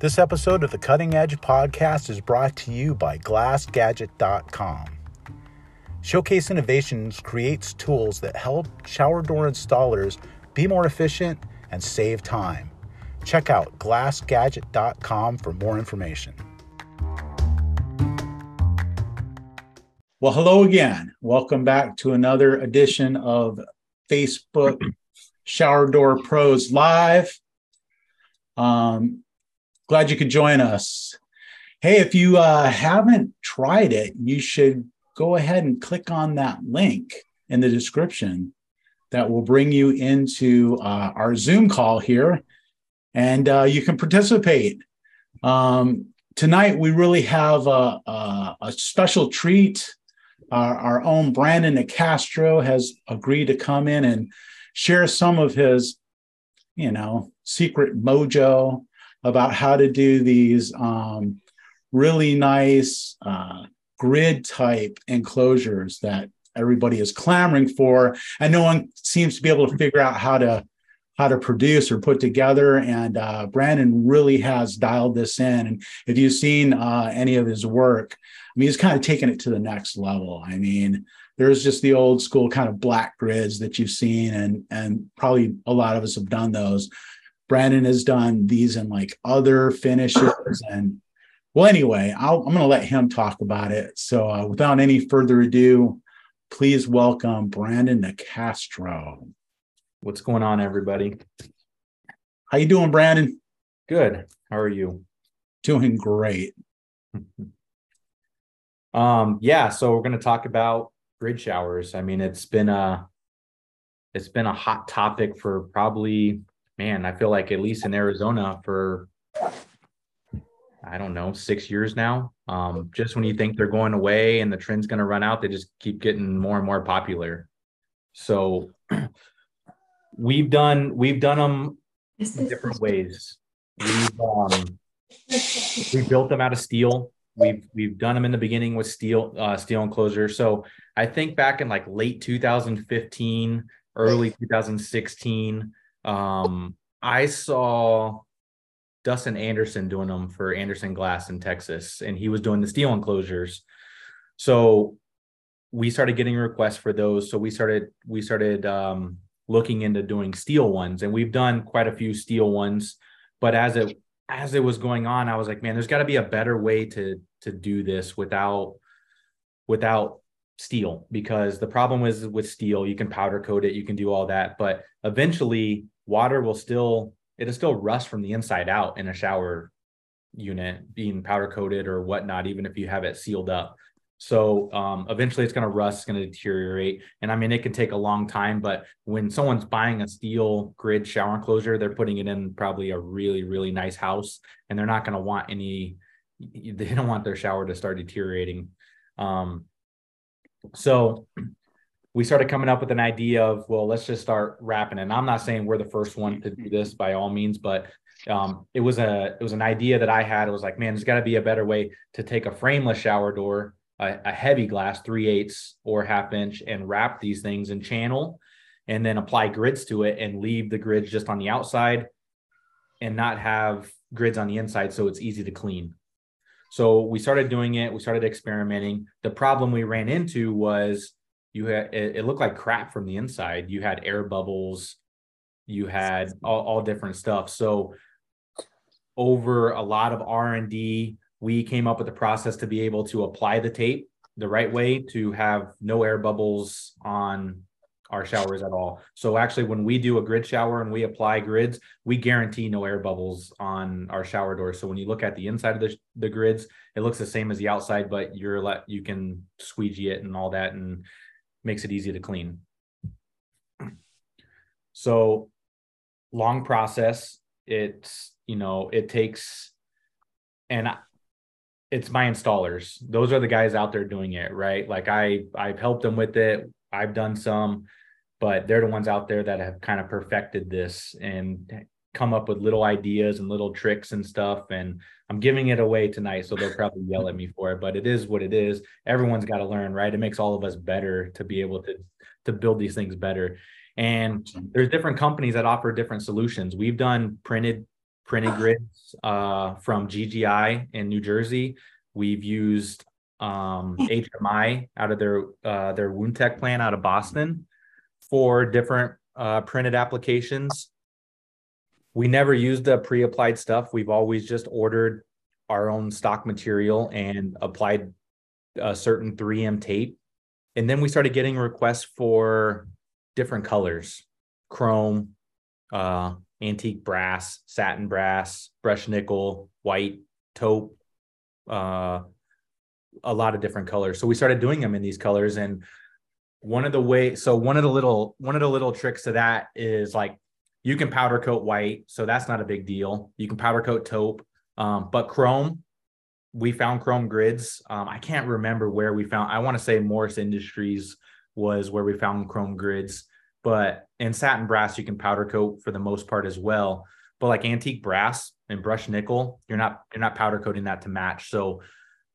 This episode of the Cutting Edge podcast is brought to you by GlassGadget.com. Showcase Innovations creates tools that help shower door installers be more efficient and save time. Check out GlassGadget.com for more information. Well, hello again. Welcome back to another edition of Facebook Shower Door Pros Live. Um, glad you could join us. Hey, if you uh, haven't tried it, you should go ahead and click on that link in the description that will bring you into uh, our Zoom call here and uh, you can participate. Um, tonight, we really have a, a, a special treat. Our, our, own Brandon Nicastro has agreed to come in and share some of his, you know, secret mojo about how to do these um, really nice uh, grid type enclosures that everybody is clamoring for. And no one seems to be able to figure out how to how to produce or put together. And uh, brandon really has dialed this in. And if you've seen uh, any of his work i mean he's kind of taken it to the next level. I mean there's just the old school kind of black grids that you've seen. And and probably a lot of us have done those Brandon has done these and like other finishes and well, anyway, i am going to let him talk about it. So, uh, without any further ado, please welcome Brandon Castro. What's going on, everybody? How you doing, Brandon? Good. How are you? Doing great. um, yeah. So we're going to talk about grid showers. I mean, it's been a it's been a hot topic for probably man, I feel like at least in Arizona for I don't know, six years now. Um, just when you think they're going away and the trend's going to run out, they just keep getting more and more popular. So we've done we've done them in different ways. We've um, we built them out of steel. We've we've done them in the beginning with steel uh, steel enclosure. So I think back in like late 2015, early 2016, um, I saw Dustin Anderson doing them for Anderson Glass in Texas, and he was doing the steel enclosures. So we started getting requests for those. So we started we started um, looking into doing steel ones, and we've done quite a few steel ones. But as it as it was going on, I was like, man, there's got to be a better way to to do this without without steel because the problem is with steel you can powder coat it you can do all that but eventually water will still it'll still rust from the inside out in a shower unit being powder coated or whatnot even if you have it sealed up. So um, eventually it's going to rust it's going to deteriorate. And i mean it can take a long time but when someone's buying a steel grid shower enclosure they're putting it in probably a really really nice house and they're not going to want any they don't want their shower to start deteriorating. Um, so we started coming up with an idea of well let's just start wrapping and i'm not saying we're the first one to do this by all means but um, it was a it was an idea that i had. It was like man there's got to be a better way to take a frameless shower door a, a heavy glass three eighths or half inch and wrap these things in channel and then apply grids to it and leave the grids just on the outside and not have grids on the inside so it's easy to clean. So we started doing it. We started experimenting. The problem we ran into was you had it, it, looked like crap from the inside you had air bubbles you had all, all different stuff so over a lot of r&d we came up with a process to be able to apply the tape the right way to have no air bubbles on our showers at all. So actually, when we do a grid shower and we apply grids, we guarantee no air bubbles on our shower doors. So when you look at the inside of the, the grids, it looks the same as the outside, but you're let you can squeegee it and all that, and makes it easy to clean. So long process. It's, you know, it takes, and it's my installers. Those are the guys out there doing it, right? Like I, I've helped them with it. I've done some, but they're the ones out there that have kind of perfected this and come up with little ideas and little tricks and stuff. And I'm giving it away tonight, so they'll probably yell at me for it. But it is what it is. Everyone's got to learn, right? It makes all of us better to be able to to build these things better. And there's different companies that offer different solutions. We've done printed printed grids uh, from GGI in New Jersey. We've used um, HMI out of their uh, their wound tech plant out of Boston for different uh, printed applications. We never used the pre-applied stuff. We've always just ordered our own stock material and applied a certain 3M tape. And then we started getting requests for different colors, chrome, uh, antique brass, satin brass, brushed nickel, white, taupe, uh, a lot of different colors. So we started doing them in these colors. And one of the way, so one of the little, one of the little tricks to that is like you can powder coat white. So that's not a big deal. You can powder coat taupe. Um, but chrome, we found chrome grids. Um, I can't remember where we found, I want to say Morris Industries was where we found chrome grids. But in satin brass, you can powder coat for the most part as well. But like antique brass and brushed nickel, you're not you're not powder coating that to match. So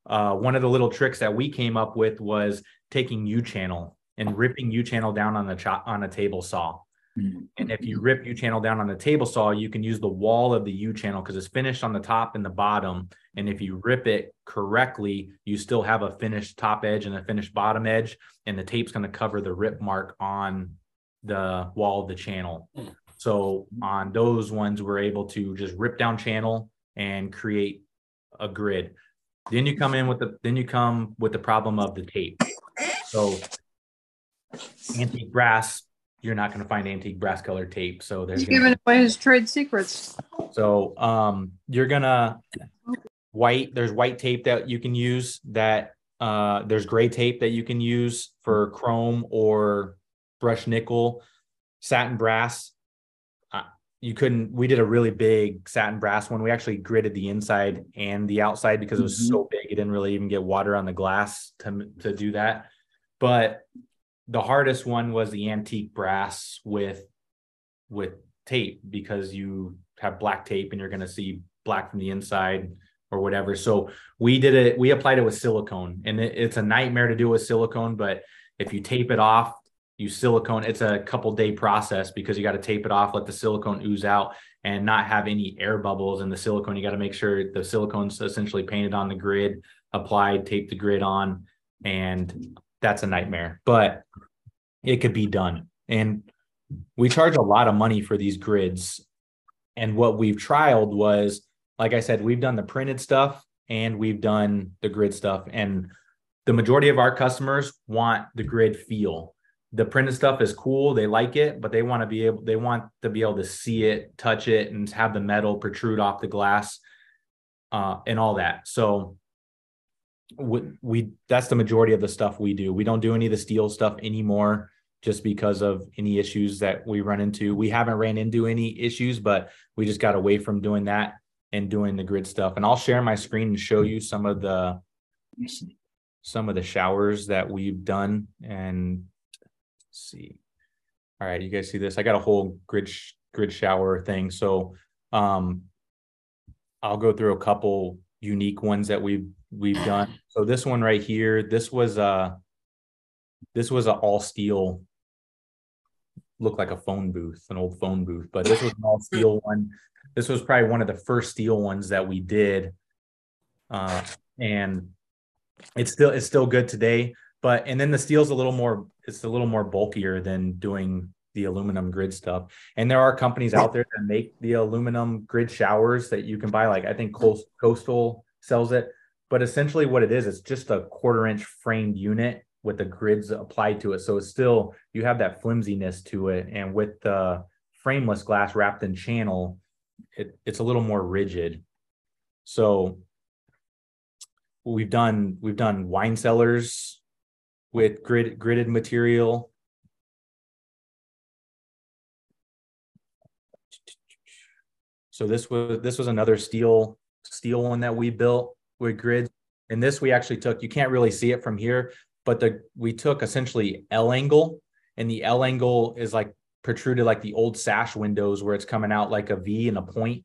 uh, one of the little tricks that we came up with was taking U channel and ripping U channel down on the chop on a table saw. Mm-hmm. And if you rip U channel down on the table saw, you can use the wall of the U channel because it's finished on the top and the bottom. And if you rip it correctly, you still have a finished top edge and a finished bottom edge, and the tape's going to cover the rip mark on the wall of the channel. Mm. So on those ones, we're able to just rip down channel and create a grid. Then you come in with the then you come with the problem of the tape. So antique brass, you're not going to find antique brass color tape. So there's He's giving away his trade secrets. So um, you're gonna white. There's white tape that you can use. That uh, there's gray tape that you can use for chrome or brushed nickel, satin brass. Uh, you couldn't. We did a really big satin brass one. We actually gridded the inside and the outside because it was mm-hmm. so big. It didn't really even get water on the glass to to do that. But the hardest one was the antique brass with with tape because you have black tape and you're going to see black from the inside or whatever. So we did it. We applied it with silicone, and it, it's a nightmare to do with silicone. But if you tape it off, you silicone. It's a couple day process because you got to tape it off, let the silicone ooze out, and not have any air bubbles in the silicone. You got to make sure the silicone's essentially painted on the grid, applied, tape the grid on, and that's a nightmare. But it could be done. And we charge a lot of money for these grids. And what we've trialed was, like I said, we've done the printed stuff and we've done the grid stuff. And the majority of our customers want the grid feel the printed stuff is cool they like it but they want to be able they want to be able to see it touch it and have the metal protrude off the glass uh, and all that so we, we that's the majority of the stuff we do we don't do any of the steel stuff anymore just because of any issues that we run into we haven't ran into any issues but we just got away from doing that and doing the grid stuff and i'll share my screen and show you some of the some of the showers that we've done and see. All right, you guys see this? I got a whole grid sh- grid shower thing. So um I'll go through a couple unique ones that we've we've done. So this one right here, this was uh this was an all steel looked like a phone booth, an old phone booth, but this was an all steel one. This was probably one of the first steel ones that we did. Uh and it's still it's still good today but and then the steel's a little more it's a little more bulkier than doing the aluminum grid stuff and there are companies out there that make the aluminum grid showers that you can buy like i think coastal sells it but essentially what it is it's just a quarter inch framed unit with the grids applied to it. So it's still you have that flimsiness to it. And with the frameless glass wrapped in channel it, it's a little more rigid. So we've done we've done wine cellars with grid, gridded material. So this was this was another steel steel one that we built with grids. And this we actually took, you can't really see it from here, but the we took essentially L angle, and the L angle is like protruded like the old sash windows where it's coming out like a V and a point.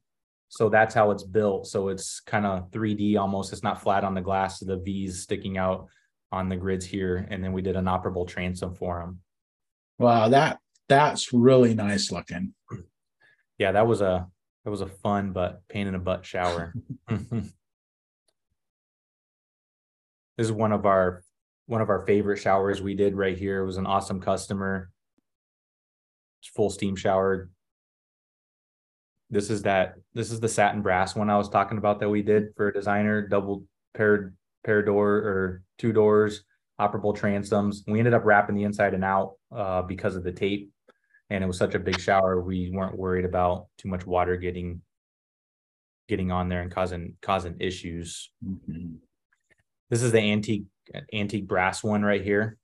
So that's how it's built. So it's kind of 3D almost. It's not flat on the glass. So The V's sticking out on the grids here, and then we did an operable transom for them. Wow, that that's really nice looking. Yeah, that was a that was a fun but pain in the butt shower. this is one of our one of our favorite showers we did right here. It was an awesome customer. It's full steam shower. This is that this is the satin brass one I was talking about that we did for a designer, double paired pair door or two doors, operable transoms. We ended up wrapping the inside and out uh, because of the tape. And it was such a big shower, we weren't worried about too much water getting getting on there and causing causing issues. Mhm. This is the antique antique brass one right here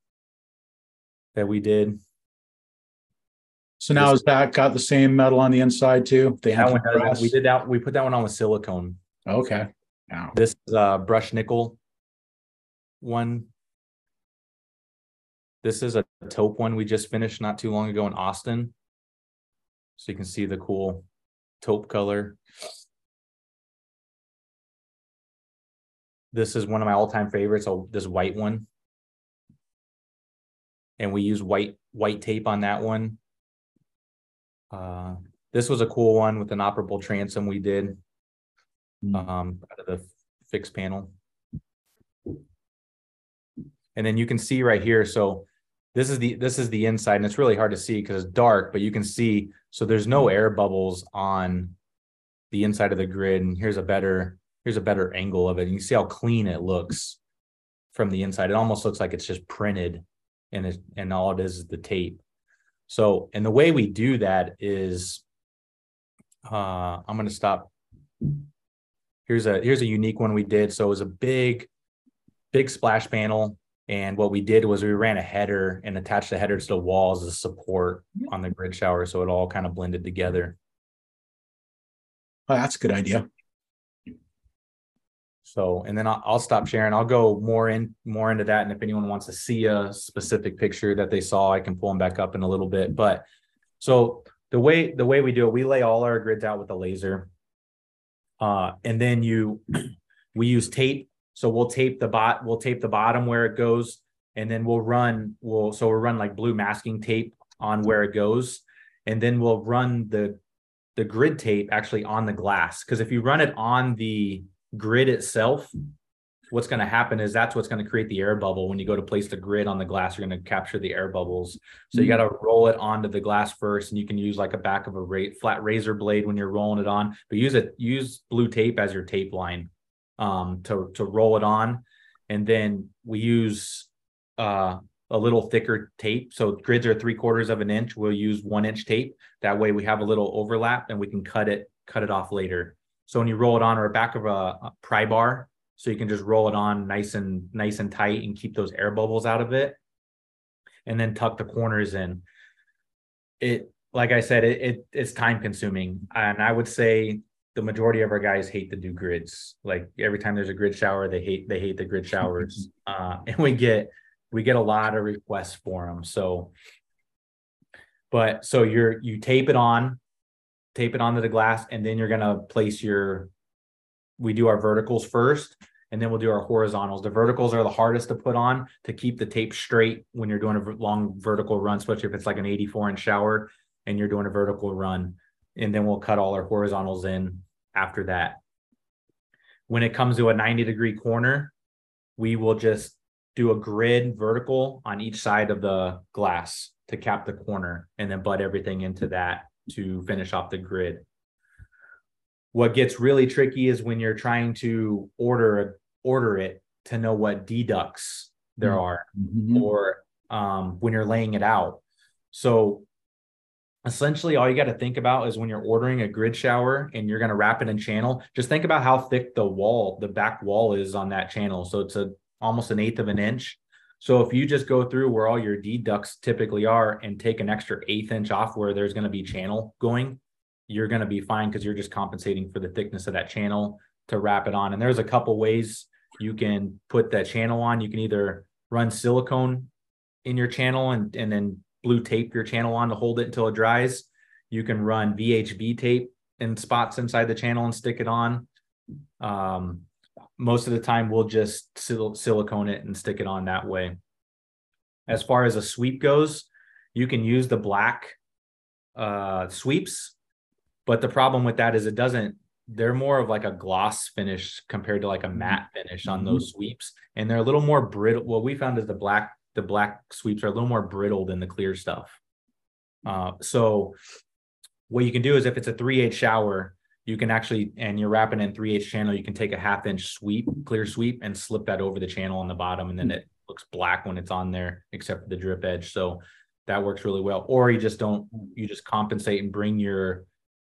that we did. So now is that got the same metal on the inside too? The That one, antique brass? we did that. We put that one on with silicone. Okay. Now, This is a brush nickel one. This is a taupe one we just finished not too long ago in Austin. So you can see the cool taupe color. This is one of my all-time favorites, oh, this white one. And we use white, white tape on that one. Uh, this was a cool one with an operable transom we did Mm. um, out of the fixed panel. And then you can see right here, so this is the, this is the inside and it's really hard to see because it's dark, but you can see, so there's no air bubbles on the inside of the grid. And here's a better, here's a better angle of it. And you see how clean it looks from the inside. It almost looks like it's just printed and it, and all it is is the tape. So, and the way we do that is, uh, I'm going to stop here's a here's a unique one we did so it was a big big splash panel and what we did was we ran a header and attached the header to the walls as support on the grid shower so it all kind of blended together oh, that's a good idea. So and then I'll, I'll stop sharing i'll go more in more into that and if anyone wants to see a specific picture that they saw i can pull them back up in a little bit but so the way the way we do it we lay all our grids out with a laser uh, and then you, we use tape. So we'll tape the bot, we'll tape the bottom where it goes, and then we'll run, we'll, so we'll run like blue masking tape on where it goes. And then we'll run the, the grid tape actually on the glass. Cause if you run it on the grid itself, what's going to happen is that's what's going to create the air bubble. When you go to place the grid on the glass, you're going to capture the air bubbles. So you got to roll it onto the glass first, and you can use like a back of a ra- flat razor blade when you're rolling it on. But use it, use blue tape as your tape line um, to to roll it on, and then we use uh, a little thicker tape. So grids are three quarters of an inch. We'll use one inch tape. That way we have a little overlap, and we can cut it cut it off later. So when you roll it on, or back of a, a pry bar, so you can just roll it on nice and nice and tight and keep those air bubbles out of it. And then tuck the corners in. It like i said it, it it's time consuming. And i would say the majority of our guys hate to do grids. Like every time there's a grid shower they hate they hate the grid showers. Uh and we get we get a lot of requests for them so but so you're you tape it on tape it onto the glass and then you're to place your we do our verticals first and then we'll do our horizontals. The verticals are the hardest to put on to keep the tape straight when you're doing a long vertical run, especially if it's like an 84 inch shower and you're doing a vertical run. And then we'll cut all our horizontals in after that. When it comes to a 90 degree corner, we will just do a grid vertical on each side of the glass to cap the corner and then butt everything into that to finish off the grid. What gets really tricky is when you're trying to order order it to know what deducts there Mm. are, Mhm. or um, when you're laying it out. So essentially, all you got to think about is when you're ordering a grid shower and you're going to wrap it in channel. Just think about how thick the wall, the back wall, is on that channel. So it's a almost an eighth of an inch. So if you just go through where all your deducts typically are and take an extra eighth inch off where there's going to be channel going, you're going to be fine because you're just compensating for the thickness of that channel to wrap it on. And there's a couple ways you can put that channel on. You can either run silicone in your channel and, and then blue tape your channel on to hold it until it dries. You can run VHB tape in spots inside the channel and stick it on. Um, most of the time, we'll just sil- silicone it and stick it on that way. As far as a sweep goes, you can use the black uh, sweeps But the problem with that is it doesn't. They're more of like a gloss finish compared to like a matte finish on those sweeps, and they're a little more brittle. What we found is the black the black sweeps are a little more brittle than the clear stuff. Uh, so what you can do is if it's a three eight shower, you can actually and you're wrapping in three eight channel, you can take a half inch sweep, clear sweep, and slip that over the channel on the bottom, and then it looks black when it's on there, except for the drip edge. So that works really well. Or you just don't you just compensate and bring your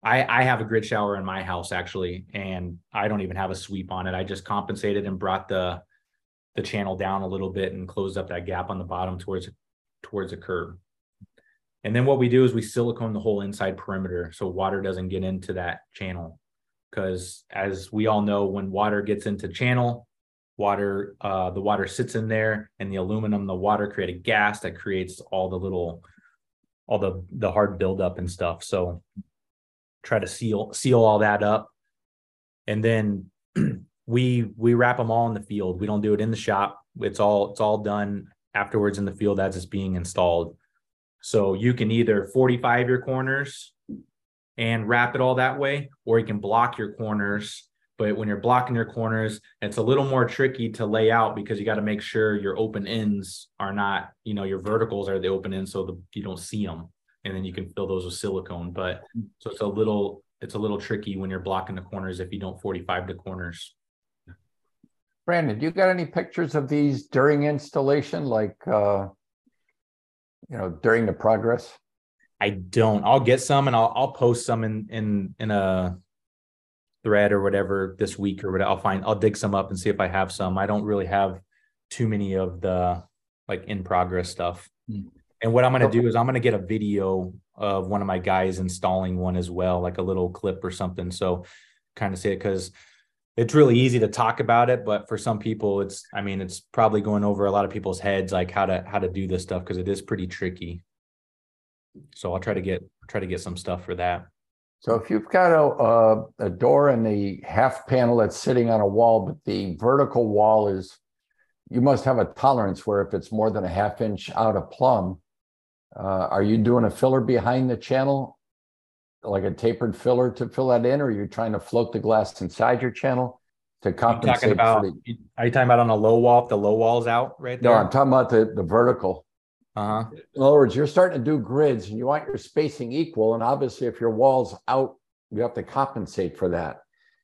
I, I have a grid shower in my house actually, and I don't even have a sweep on it. I just compensated and brought the the channel down a little bit and closed up that gap on the bottom towards towards a curb. And then what we do is we silicone the whole inside perimeter so water doesn't get into that channel. Because as we all know, when water gets into channel, water uh, the water sits in there, and the aluminum, the water create a gas that creates all the little, all the the hard buildup and stuff. So try to seal seal all that up, and then we we wrap them all in the field. We don't do it in the shop. It's all it's all done afterwards in the field as it's being installed. So you can either 45 your corners and wrap it all that way, or you can block your corners. But when you're blocking your corners, it's a little more tricky to lay out because you got to make sure your open ends are not, you know, your verticals are the open ends so the, you don't see them. And then you can fill those with silicone. But so it's a little, it's a little tricky when you're blocking the corners if you don't 45 the corners. Brandon, do you got any pictures of these during installation, like uh, you know, during the progress? I don't. I'll get some and I'll I'll post some in in in a thread or whatever this week or whatever. I'll find I'll dig some up and see if I have some. I don't really have too many of the like in progress stuff. Mm. And what I'm going to do is I'm going to get a video of one of my guys installing one as well, like a little clip or something. So kind of see it because it's really easy to talk about it but for some people it's i mean it's probably going over a lot of people's heads like how to how to do this stuff because it is pretty tricky. So i'll try to get try to get some stuff for that. So if you've got a, a, a door in the half panel that's sitting on a wall but the vertical wall is you must have a tolerance where if it's more than a half inch out of plumb uh, are you doing a filler behind the channel like a tapered filler to fill that in, or you're trying to float the glass inside your channel to compensate? talking about, the, are you talking about on a low wall? If the low wall's out right there? No, I'm talking about the, the vertical. Uh-huh. In other words, you're starting to do grids and you want your spacing equal. And obviously, if your wall's out, you have to compensate for that.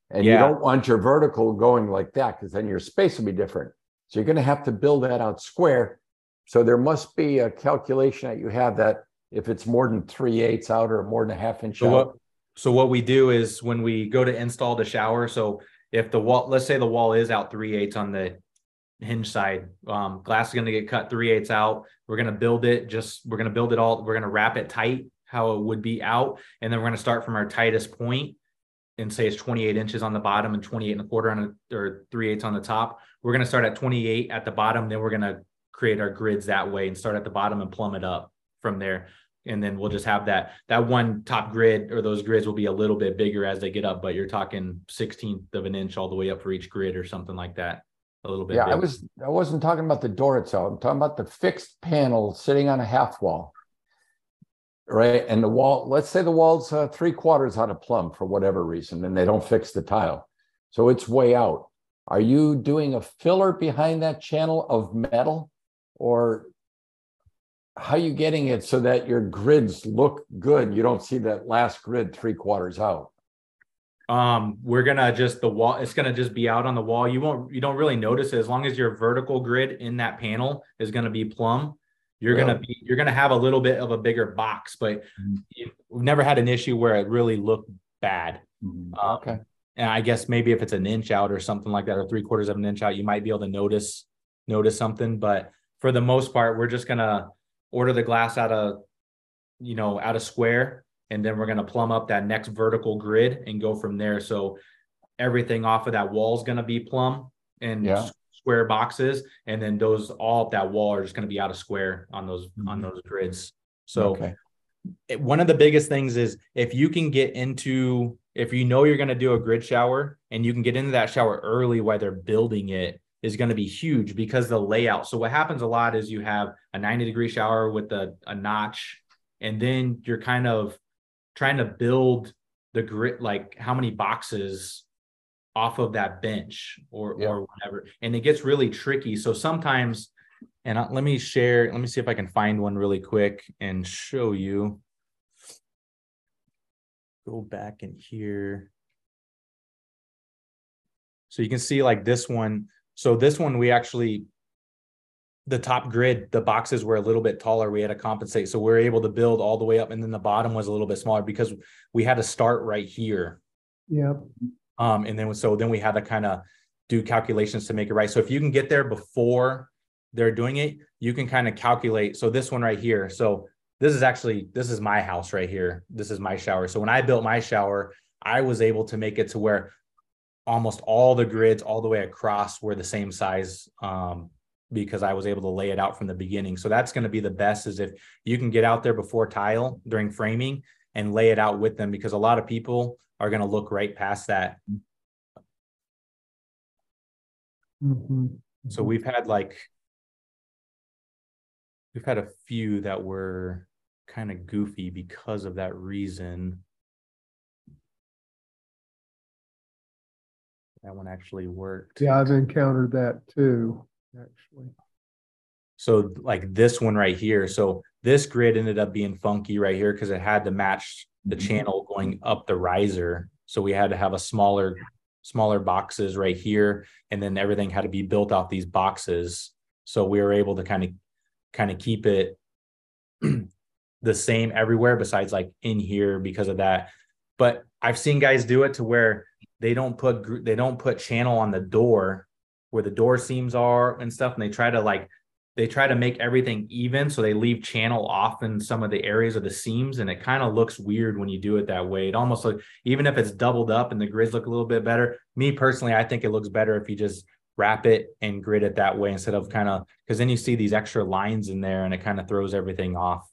And yeah. you don't want your vertical going like that because then your space will be different. So you're going to have to build that out square. So there must be a calculation that you have that if it's more than three eighths out or more than a half inch so out. What, so what we do is when we go to install the shower, so if the wall, let's say the wall is out three eighths on the hinge side, um, glass is going to get cut three eighths out. We're going to build it just, we're going to build it all, we're going to wrap it tight how it would be out. And then we're going to start from our tightest point and say it's 28 inches on the bottom and 28 and a quarter on a, or three eighths on the top. We're going to start at 28 at the bottom. Then we're going to create our grids that way and start at the bottom and plumb it up from there. And then we'll just have that that one top grid or those grids will be a little bit bigger as they get up but you're talking 16th of an inch all the way up for each grid or something like that a little bit yeah i was i wasn't talking about the door itself. I'm talking about the fixed panel sitting on a half wall right? And the wall let's say the wall's uh, three quarters out of plumb for whatever reason and they don't fix the tile. So it's way out. Are you doing a filler behind that channel of metal or how are you getting it so that your grids look good? You don't see that last grid three quarters out. Um, we're gonna just the wall, it's gonna just be out on the wall. You won't, you don't really notice it as long as your vertical grid in that panel is gonna be plumb. You're really? gonna be, you're gonna have a little bit of a bigger box, but mm-hmm. we've never had an issue where it really looked bad. Mm-hmm. Um, okay. And I guess maybe if it's an inch out or something like that, or three quarters of an inch out, you might be able to notice notice something. But for the most part, we're just gonna order the glass out of, you know, out of square, and then we're going to plumb up that next vertical grid and go from there. So everything off of that wall is going to be plumb and yeah. square boxes, and then those all up that wall are just going to be out of square on those mm-hmm. on those grids. So okay. it, one of the biggest things is if you can get into if you know you're going to do a grid shower and you can get into that shower early while they're building it is going to be huge because the layout. So what happens a lot is you have a 90 degree shower with a, a notch, and then you're kind of trying to build the grit, like how many boxes off of that bench or Yeah. or whatever. And it gets really tricky. So sometimes, and I, let me share, let me see if I can find one really quick and show you. Go back in here. So you can see like this one. So this one, we actually, the top grid, the boxes were a little bit taller. We had to compensate. So we are able to build all the way up and then the bottom was a little bit smaller because we had to start right here. Yep. Um, and then so then we had to kind of do calculations to make it right. So if you can get there before they're doing it, you can kind of calculate. So this one right here. So this is actually this is my house right here. This is my shower. So when I built my shower, I was able to make it to where almost all the grids all the way across were the same size um, because I was able to lay it out from the beginning. So that's going to be the best is if you can get out there before tile during framing and lay it out with them because a lot of people are going to look right past that. Mhm. So we've had like we've had a few that were kind of goofy because of that reason. That one actually worked. Yeah, I've encountered that too, actually. So like this one right here. So this grid ended up being funky right here because it had to match the mm-hmm. channel going up the riser. So we had to have a smaller, smaller boxes right here. And then everything had to be built off these boxes. So we were able to kind of, kind of keep it the same everywhere besides like in here because of that. But I've seen guys do it to where they don't put, they don't put channel on the door where the door seams are and stuff. And they try to like they try to make everything even so they leave channel off in some of the areas of the seams and it kind of looks weird when you do it that way it almost like even if it's doubled up and the grids look a little bit better me personally i think it looks better if you just wrap it and grid it that way instead of kind of because then you see these extra lines in there and it kind of throws everything off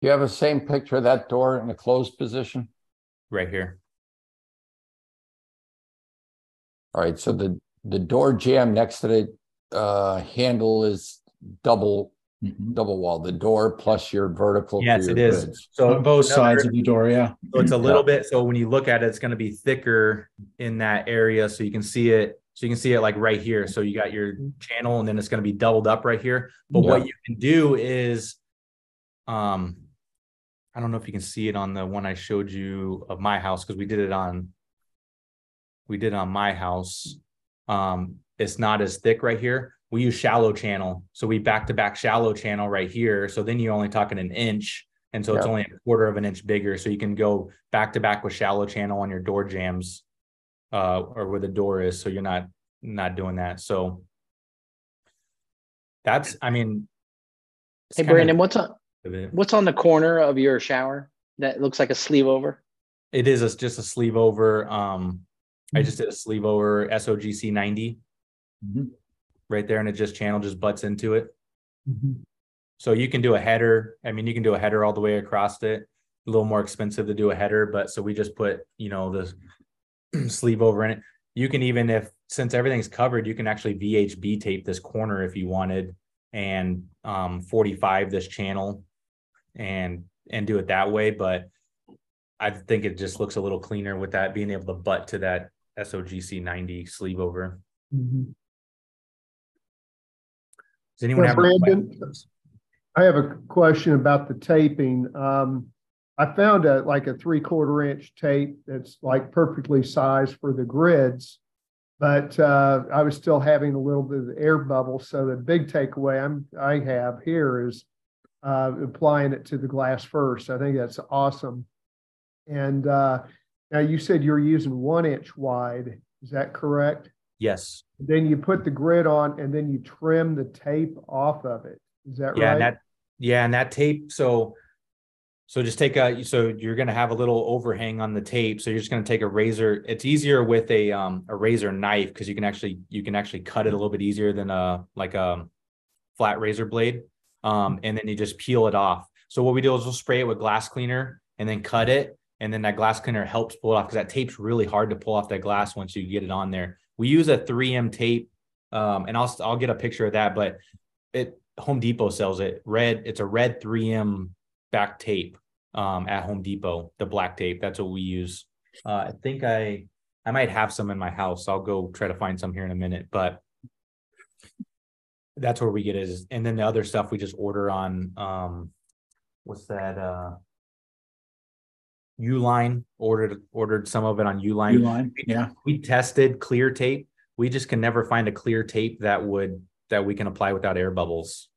You have the same picture of that door in a closed position? right here All right, so the, the door jamb next to the uh handle is double, Mhm. double wall, the door plus your vertical. yes your it is grids. so On both another- sides of the door, yeah. So it's a little bit, so when you look at it, it's gonna be thicker in that area, so you can see it. So you can see it like right here. So you got your channel and then it's gonna be doubled up right here. But what you can do is, um, I don't know if you can see it on the one I showed you of my house, because we did it on. We did on my house. Um, it's not as thick right here. We use shallow channel, so we back to back shallow channel right here. So then you're only talking an inch. And so it's only a quarter of an inch bigger, so you can go back to back with shallow channel on your door jams. Uh, or where the door is, so you're not, not doing that, so. That's, I mean. Hey Brandon, what's on what's on the corner of your shower that looks like a sleeve over? It is a- just a sleeve over, um, I just did a sleeve over SOGC ninety. Mhm. Right there, and it just channel just butts into it. Mhm. So you can do a header. I mean, you can do a header all the way across it. A little more expensive to do a header, but so we just put, you know, the sleeve over in it. You can even if since everything's covered, you can actually VHB tape this corner if you wanted and um 45 this channel and and do it that way, but I think it just looks a little cleaner with that being able to butt to that SOGC 90 sleeve over. Mhm. Does anyone Yeah, have any Brandon? I have a question about the taping. Um, I found a, like a three quarter inch tape that's like perfectly sized for the grids. But, uh, I was still having a little bit of air bubble. So the big takeaway I'm, I have here is, uh, applying it to the glass first. I think that's awesome. And, uh, now you said you're using one inch wide. Is that correct? Yes. Then you put the grid on and then you trim the tape off of it. Is that Yeah, right? that yeah, and that tape. So, so just take a. So you're gonna have a little overhang on the tape. So you're just gonna take a razor. It's easier with a um a razor knife because you can actually you can actually cut it a little bit easier than a like a flat razor blade. Um, and then you just peel it off. So what we do is we'll spray it with glass cleaner and then cut it, and then that glass cleaner helps pull it off because that tape's really hard to pull off that glass once you get it on there. We use a 3M tape, um, and I'll I'll get a picture of that, but it Home Depot sells it red. It's a red 3M back tape. um, at Home Depot, the black tape. That's what we use. Uh, I think I I might have some in my house. I'll go try to find some here in a minute, but that's where we get it is and then the other stuff we just order on um what's that uh Uline ordered ordered some of it on Uline. Uline, yeah. We tested clear tape. We just can never find a clear tape that would that we can apply without air bubbles.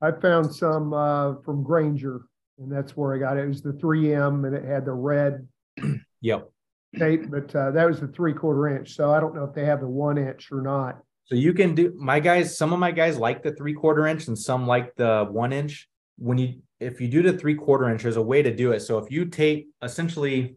I found some uh, from Grainger, and that's where I got it. It was the 3M, and it had the red Yep. tape, but uh, that was the three quarter inch. So I don't know if they have the one inch or not. So you can do my guys, some of my guys like the three quarter inch and some like the one inch. When you if you do the three quarter inch, there's a way to do it. So if you tape essentially,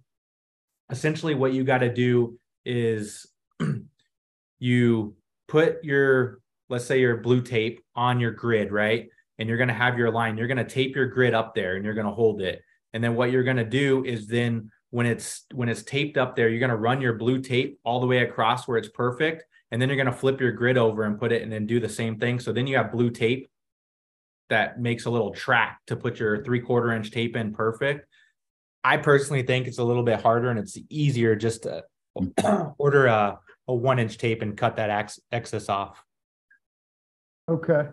essentially what you got to do is you put your let's say your blue tape on your grid, right? And you're going to have your line. You're going to tape your grid up there and you're going to hold it. And then what you're going to do is then when it's when it's taped up there, you're going to run your blue tape all the way across where it's perfect. And then you're going to flip your grid over and put it and then do the same thing. So then you have blue tape that makes a little track to put your three quarter inch tape in perfect. I personally think it's a little bit harder and it's easier just to order a, a one inch tape and cut that ex- excess off. Okay.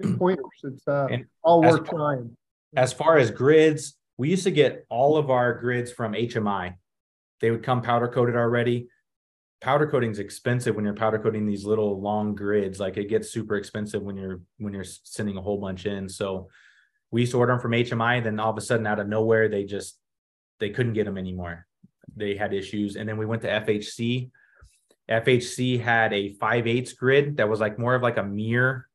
Good pointers. It's uh, all worth trying. As far as grids, we used to get all of our grids from HMI. They would come powder coated already. Powder coating is expensive when you're powder coating these little long grids. Like it gets super expensive when you're when you're sending a whole bunch in. So we used to order them from HMI. Then all of a sudden, out of nowhere, they just they couldn't get them anymore. They had issues, and then we went to FHC. FHC had a 5 eighths grid that was like more of like a mirror,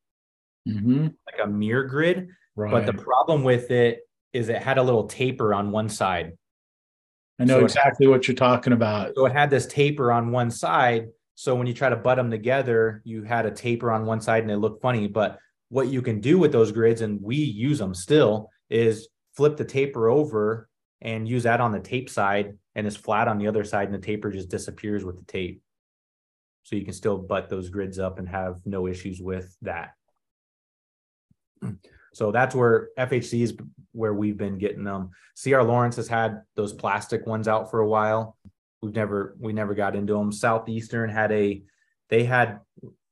Mm-hmm. like a mirror grid. Right. But the problem with it is it had a little taper on one side. I know so it- exactly what you're talking about. So it had this taper on one side. So when you try to butt them together, you had a taper on one side and it looked funny. But what you can do with those grids, and we use them still, is flip the taper over and use that on the tape side and it's flat on the other side and the taper just disappears with the tape. So you can still butt those grids up and have no issues with that. Hmm. So that's where FHC is where we've been getting them. CR Laurence has had those plastic ones out for a while. We've never we never got into them. Southeastern had a they had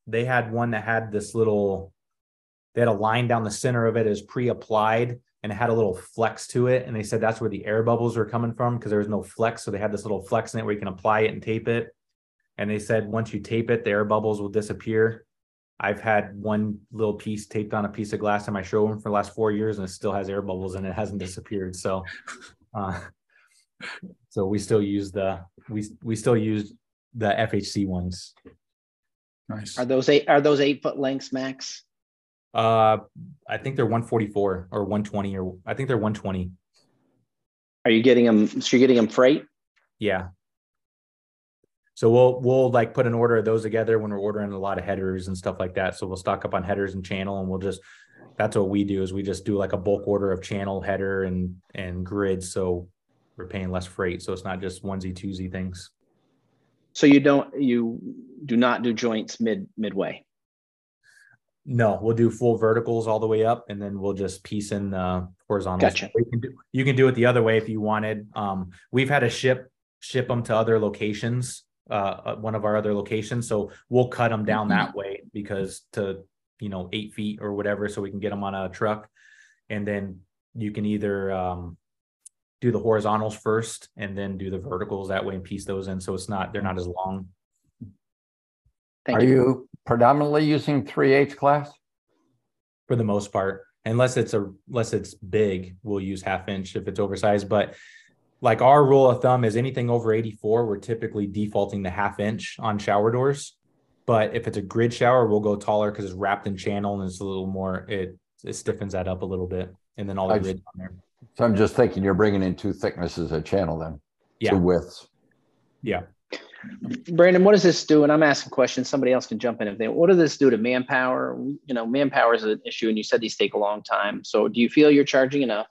they had one that had this little they had a line down the center of it as pre-applied and it had a little flex to it and they said that's where the air bubbles were coming from because there was no flex so they had this little flex in it where you can apply it and tape it and they said once you tape it the air bubbles will disappear I've had one little piece taped on a piece of glass in my showroom for the last four years and it still has air bubbles and it hasn't disappeared. So, uh, so we still use the, we, we still use the FHC ones. Nice. Are those eight, are those eight foot lengths max? Uh, I think they're one forty-four or one twenty or I think they're one twenty. Are you getting them, so you're getting them freight? Yeah. So we'll, we'll like put an order of those together when we're ordering a lot of headers and stuff like that. So we'll stock up on headers and channel and we'll just, that's what we do is we just do like a bulk order of channel header and, and grid. So we're paying less freight. So it's not just onesie twosie things. So you don't, you do not do joints mid, midway? No, we'll do full verticals all the way up and then we'll just piece in the horizontals. Gotcha. You can do, you can do it the other way if you wanted. Um, we've had to ship, ship them to other locations, uh, one of our other locations. So we'll cut them down that way because to, you know, eight feet or whatever, so we can get them on a truck. And then you can either, um, do the horizontals first and then do the verticals that way and piece those in. So it's not, they're not as long. Thank Are you. you predominantly using three H class? for the most part unless it's a unless it's big we'll use half inch if it's oversized but like our rule of thumb is anything over 84 we're typically defaulting to half inch on shower doors but if it's a grid shower we'll go taller because it's wrapped in channel and it's a little more it it stiffens that up a little bit and then all the I- grids on there So I'm just thinking you're bringing in two thicknesses of channel then, Yeah. two widths. yeah Brandon, what does this do? And I'm asking questions. Somebody else can jump in if they, what does this do to manpower? You know, manpower is an issue and you said these take a long time. So do you feel you're charging enough?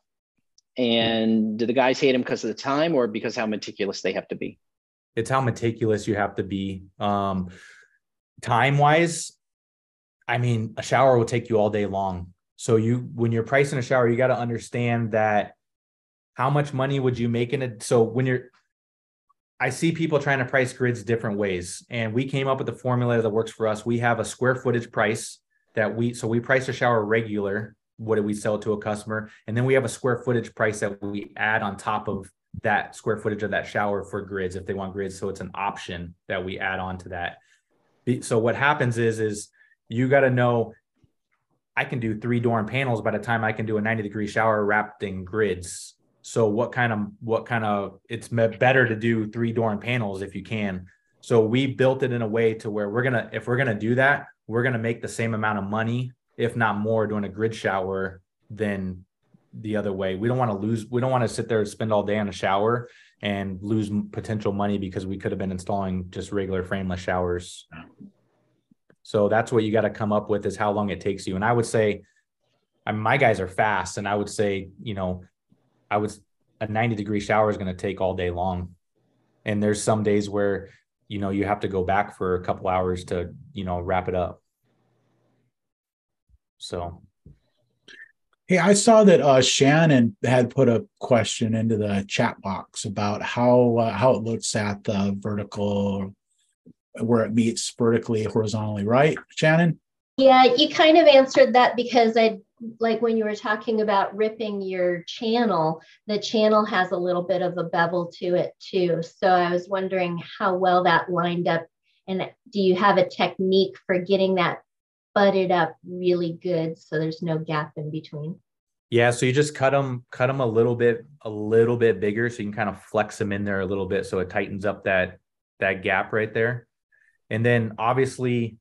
And do the guys hate them because of the time or because how meticulous they have to be? it's how meticulous you have to be um time wise i mean a shower will take you all day long so you when you're pricing a shower you got to understand that how much money would you make in it? So when you're I see people trying to price grids different ways, and we came up with a formula that works for us. We have a square footage price that we so we price a shower regular. What do we sell to a customer? And then we have a square footage price that we add on top of that square footage of that shower for grids if they want grids. So it's an option that we add on to that. So what happens is is you got to know I can do three door panels by the time I can do a 90 degree shower wrapped in grids. So what kind of what kind of it's better to do three door panels if you can. So we built it in a way to where we're gonna if we're gonna do that, we're gonna make the same amount of money, if not more, doing a grid shower than the other way. We don't want to lose. We don't want to sit there and spend all day on a shower and lose potential money because we could have been installing just regular frameless showers. So that's what you got to come up with is how long it takes you. And I would say, I mean, my guys are fast, and I would say, you know, I would a 90 degree shower is going to take all day long. And there's some days where, you know, you have to go back for a couple hours to, you know, wrap it up. So Hey, I saw that uh, Shannon had put a question into the chat box about how uh, how it looks at the vertical where it meets vertically horizontally, right, Shannon? Yeah, you kind of answered that because I like when you were talking about ripping your channel, the channel has a little bit of a bevel to it too. So I was wondering how well that lined up and do you have a technique for getting that butted up really good so there's no gap in between. Yeah, so you just cut them, cut them a little bit, a little bit bigger, so you can kind of flex them in there a little bit, so it tightens up that that gap right there. And then obviously,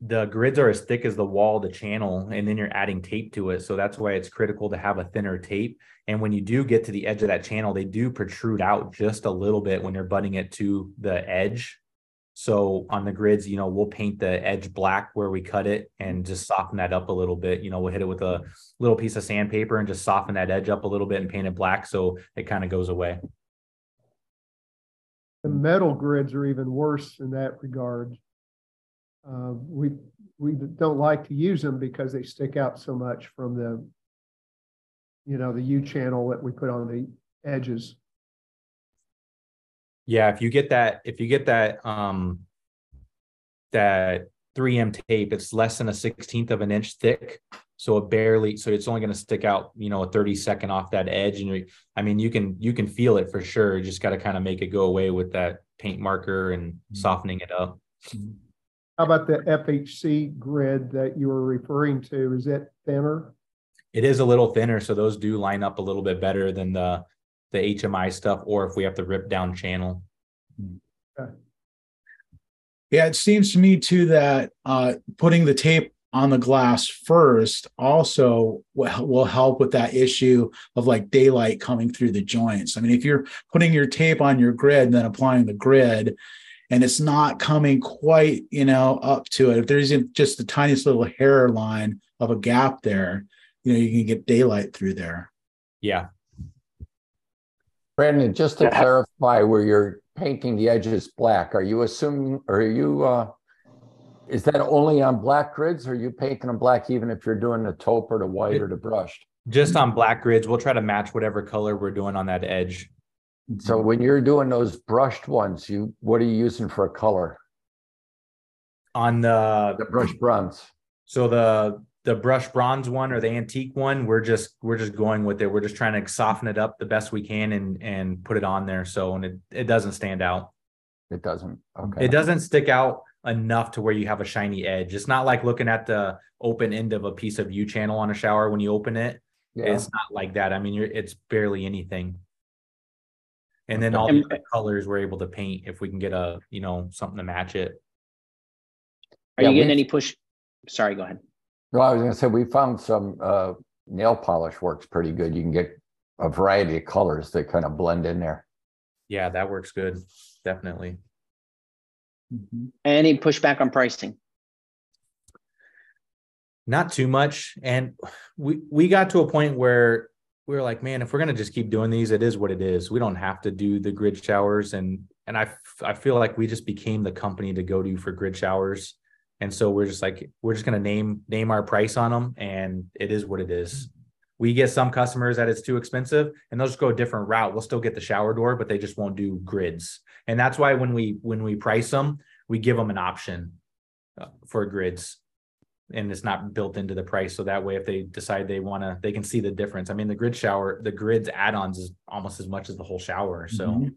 the grids are as thick as the wall, the channel, and then you're adding tape to it. So that's why it's critical to have a thinner tape. And when you do get to the edge of that channel, they do protrude out just a little bit when you're butting it to the edge so on the grids, you know, we'll paint the edge black where we cut it and just soften that up a little bit. You know, we'll hit it with a little piece of sandpaper and just soften that edge up a little bit and paint it black so it kind of goes away. The metal grids are even worse in that regard. Uh, we we don't like to use them because they stick out so much from the, you know, the U channel that we put on the edges. Yeah, if you get that, if you get that, um, that 3M tape, it's less than a 16th of an inch thick. So it barely, so it's only going to stick out, you know, a 30 second off that edge. And you I mean, you can, you can feel it for sure. You just got to kind of make it go away with that paint marker and mm-hmm. softening it up. How about the FHC grid that you were referring to? Is it thinner? It is a little thinner. So those do line up a little bit better than the, the HMI stuff or if we have to rip down channel. Yeah, it seems to me too that uh, putting the tape on the glass first also will, help with that issue of like daylight coming through the joints. I mean, if you're putting your tape on your grid and then applying the grid, and it's not coming quite, you know, up to it. If there's just the tiniest little hairline of a gap there, you know, you can get daylight through there. Yeah, Brandon, just to yeah. clarify where you're painting the edges black, are you assuming, or are you, uh, is that only on black grids or are you painting them black even if you're doing the taupe or the white or the brushed? Just on black grids. We'll try to match whatever color we're doing on that edge. So when you're doing those brushed ones, you what are you using for a color? On the the brush bronze. So the the brush bronze one or the antique one we're just we're just going with it. We're just trying to soften it up the best we can and and put it on there. So and it, it doesn't stand out. It doesn't. Okay. It doesn't stick out enough to where you have a shiny edge. It's not like looking at the open end of a piece of u channel on a shower when you open it. Yeah. it's not like that. I mean you're it's barely anything. And then all the colors we're able to paint if we can get a you know something to match it. Are yeah, you getting any push sorry go ahead no, I was going to say we found some uh, nail polish works pretty good. You can get a variety of colors that kind of blend in there. Yeah, that works good. Definitely. Mm-hmm. Any pushback on pricing? Not too much. And we we got to a point where we were like, man, if we're gonna just keep doing these, it is what it is. We don't have to do the grid showers, and and I I feel like we just became the company to go to for grid showers and so we're just like we're just going to name name our price on them and it is what it is we get some customers that it's too expensive and they'll just go a different route. We'll still get the shower door, but they just won't do grids. And that's why when we when we price them, we give them an option uh, for grids and it's not built into the price so that way if they decide they want to they can see the difference i mean the grid shower the grids add-ons is almost as much as the whole shower so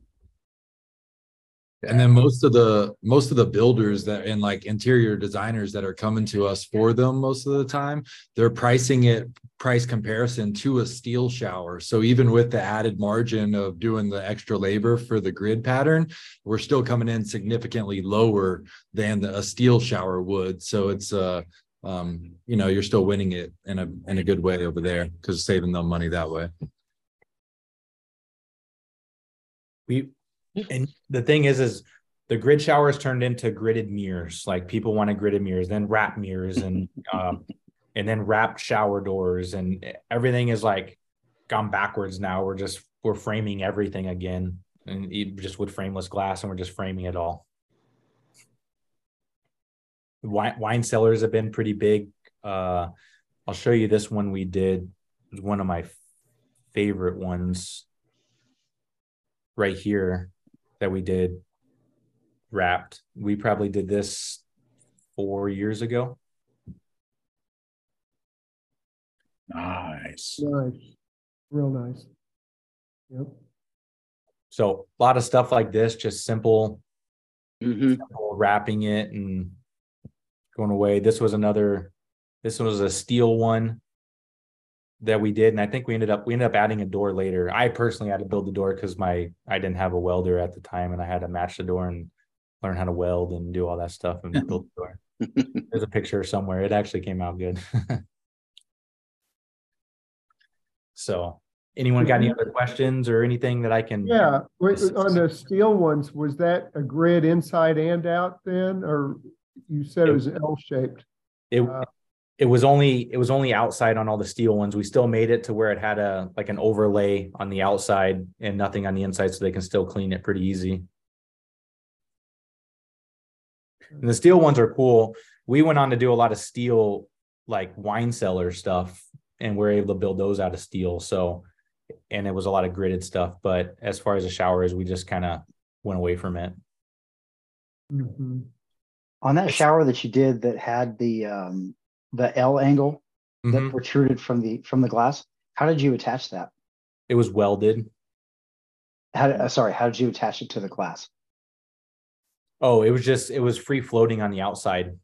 And then most of the most of the builders that and like interior designers that are coming to us for them most of the time, they're pricing it price comparison to a steel shower. So even with the added margin of doing the extra labor for the grid pattern, we're still coming in significantly lower than the, a steel shower would. So it's uh um you know you're still winning it in a in a good way over there because saving them money that way. we and the thing is is the grid showers turned into gridded mirrors. Like people wanted gridded mirrors then wrap mirrors and um and then wrapped shower doors. And everything is like gone backwards now. We're just we're framing everything again. And just with frameless glass and we're just framing it all. Wine, wine cellars have been pretty big. Uh i'll show you this one we did. It was one of my favorite ones. Right here that we did wrapped. We probably did this four years ago. Nice. Nice, real nice. Yep. So a lot of stuff like this, just simple, Mhm. simple wrapping it and going away. This was another, this was a steel one that we did. And I think we ended up, we ended up adding a door later. I personally had to build the door because my, I didn't have a welder at the time and I had to match the door and learn how to weld and do all that stuff and build the door. There's a picture somewhere. It actually came out good. so anyone got any other questions or anything that I can? Yeah, wait, on the steel ones, was that a grid inside and out then, or you said it was L shaped? It Uh, it was only it was only outside on all the steel ones. We still made it to where it had a like an overlay on the outside and nothing on the inside, so they can still clean it pretty easy. And the steel ones are cool. We went on to do a lot of steel like wine cellar stuff, and we're able to build those out of steel. So, and it was a lot of gridded stuff. But as far as the showers, we just kind of went away from it. mhm. On that shower that you did that had the um the L angle that Mm-hmm. Mhm. protruded from the from the glass, how did you attach that? It was welded. How did, uh, sorry, how did you attach it to the glass? Oh, it was just it was free floating on the outside.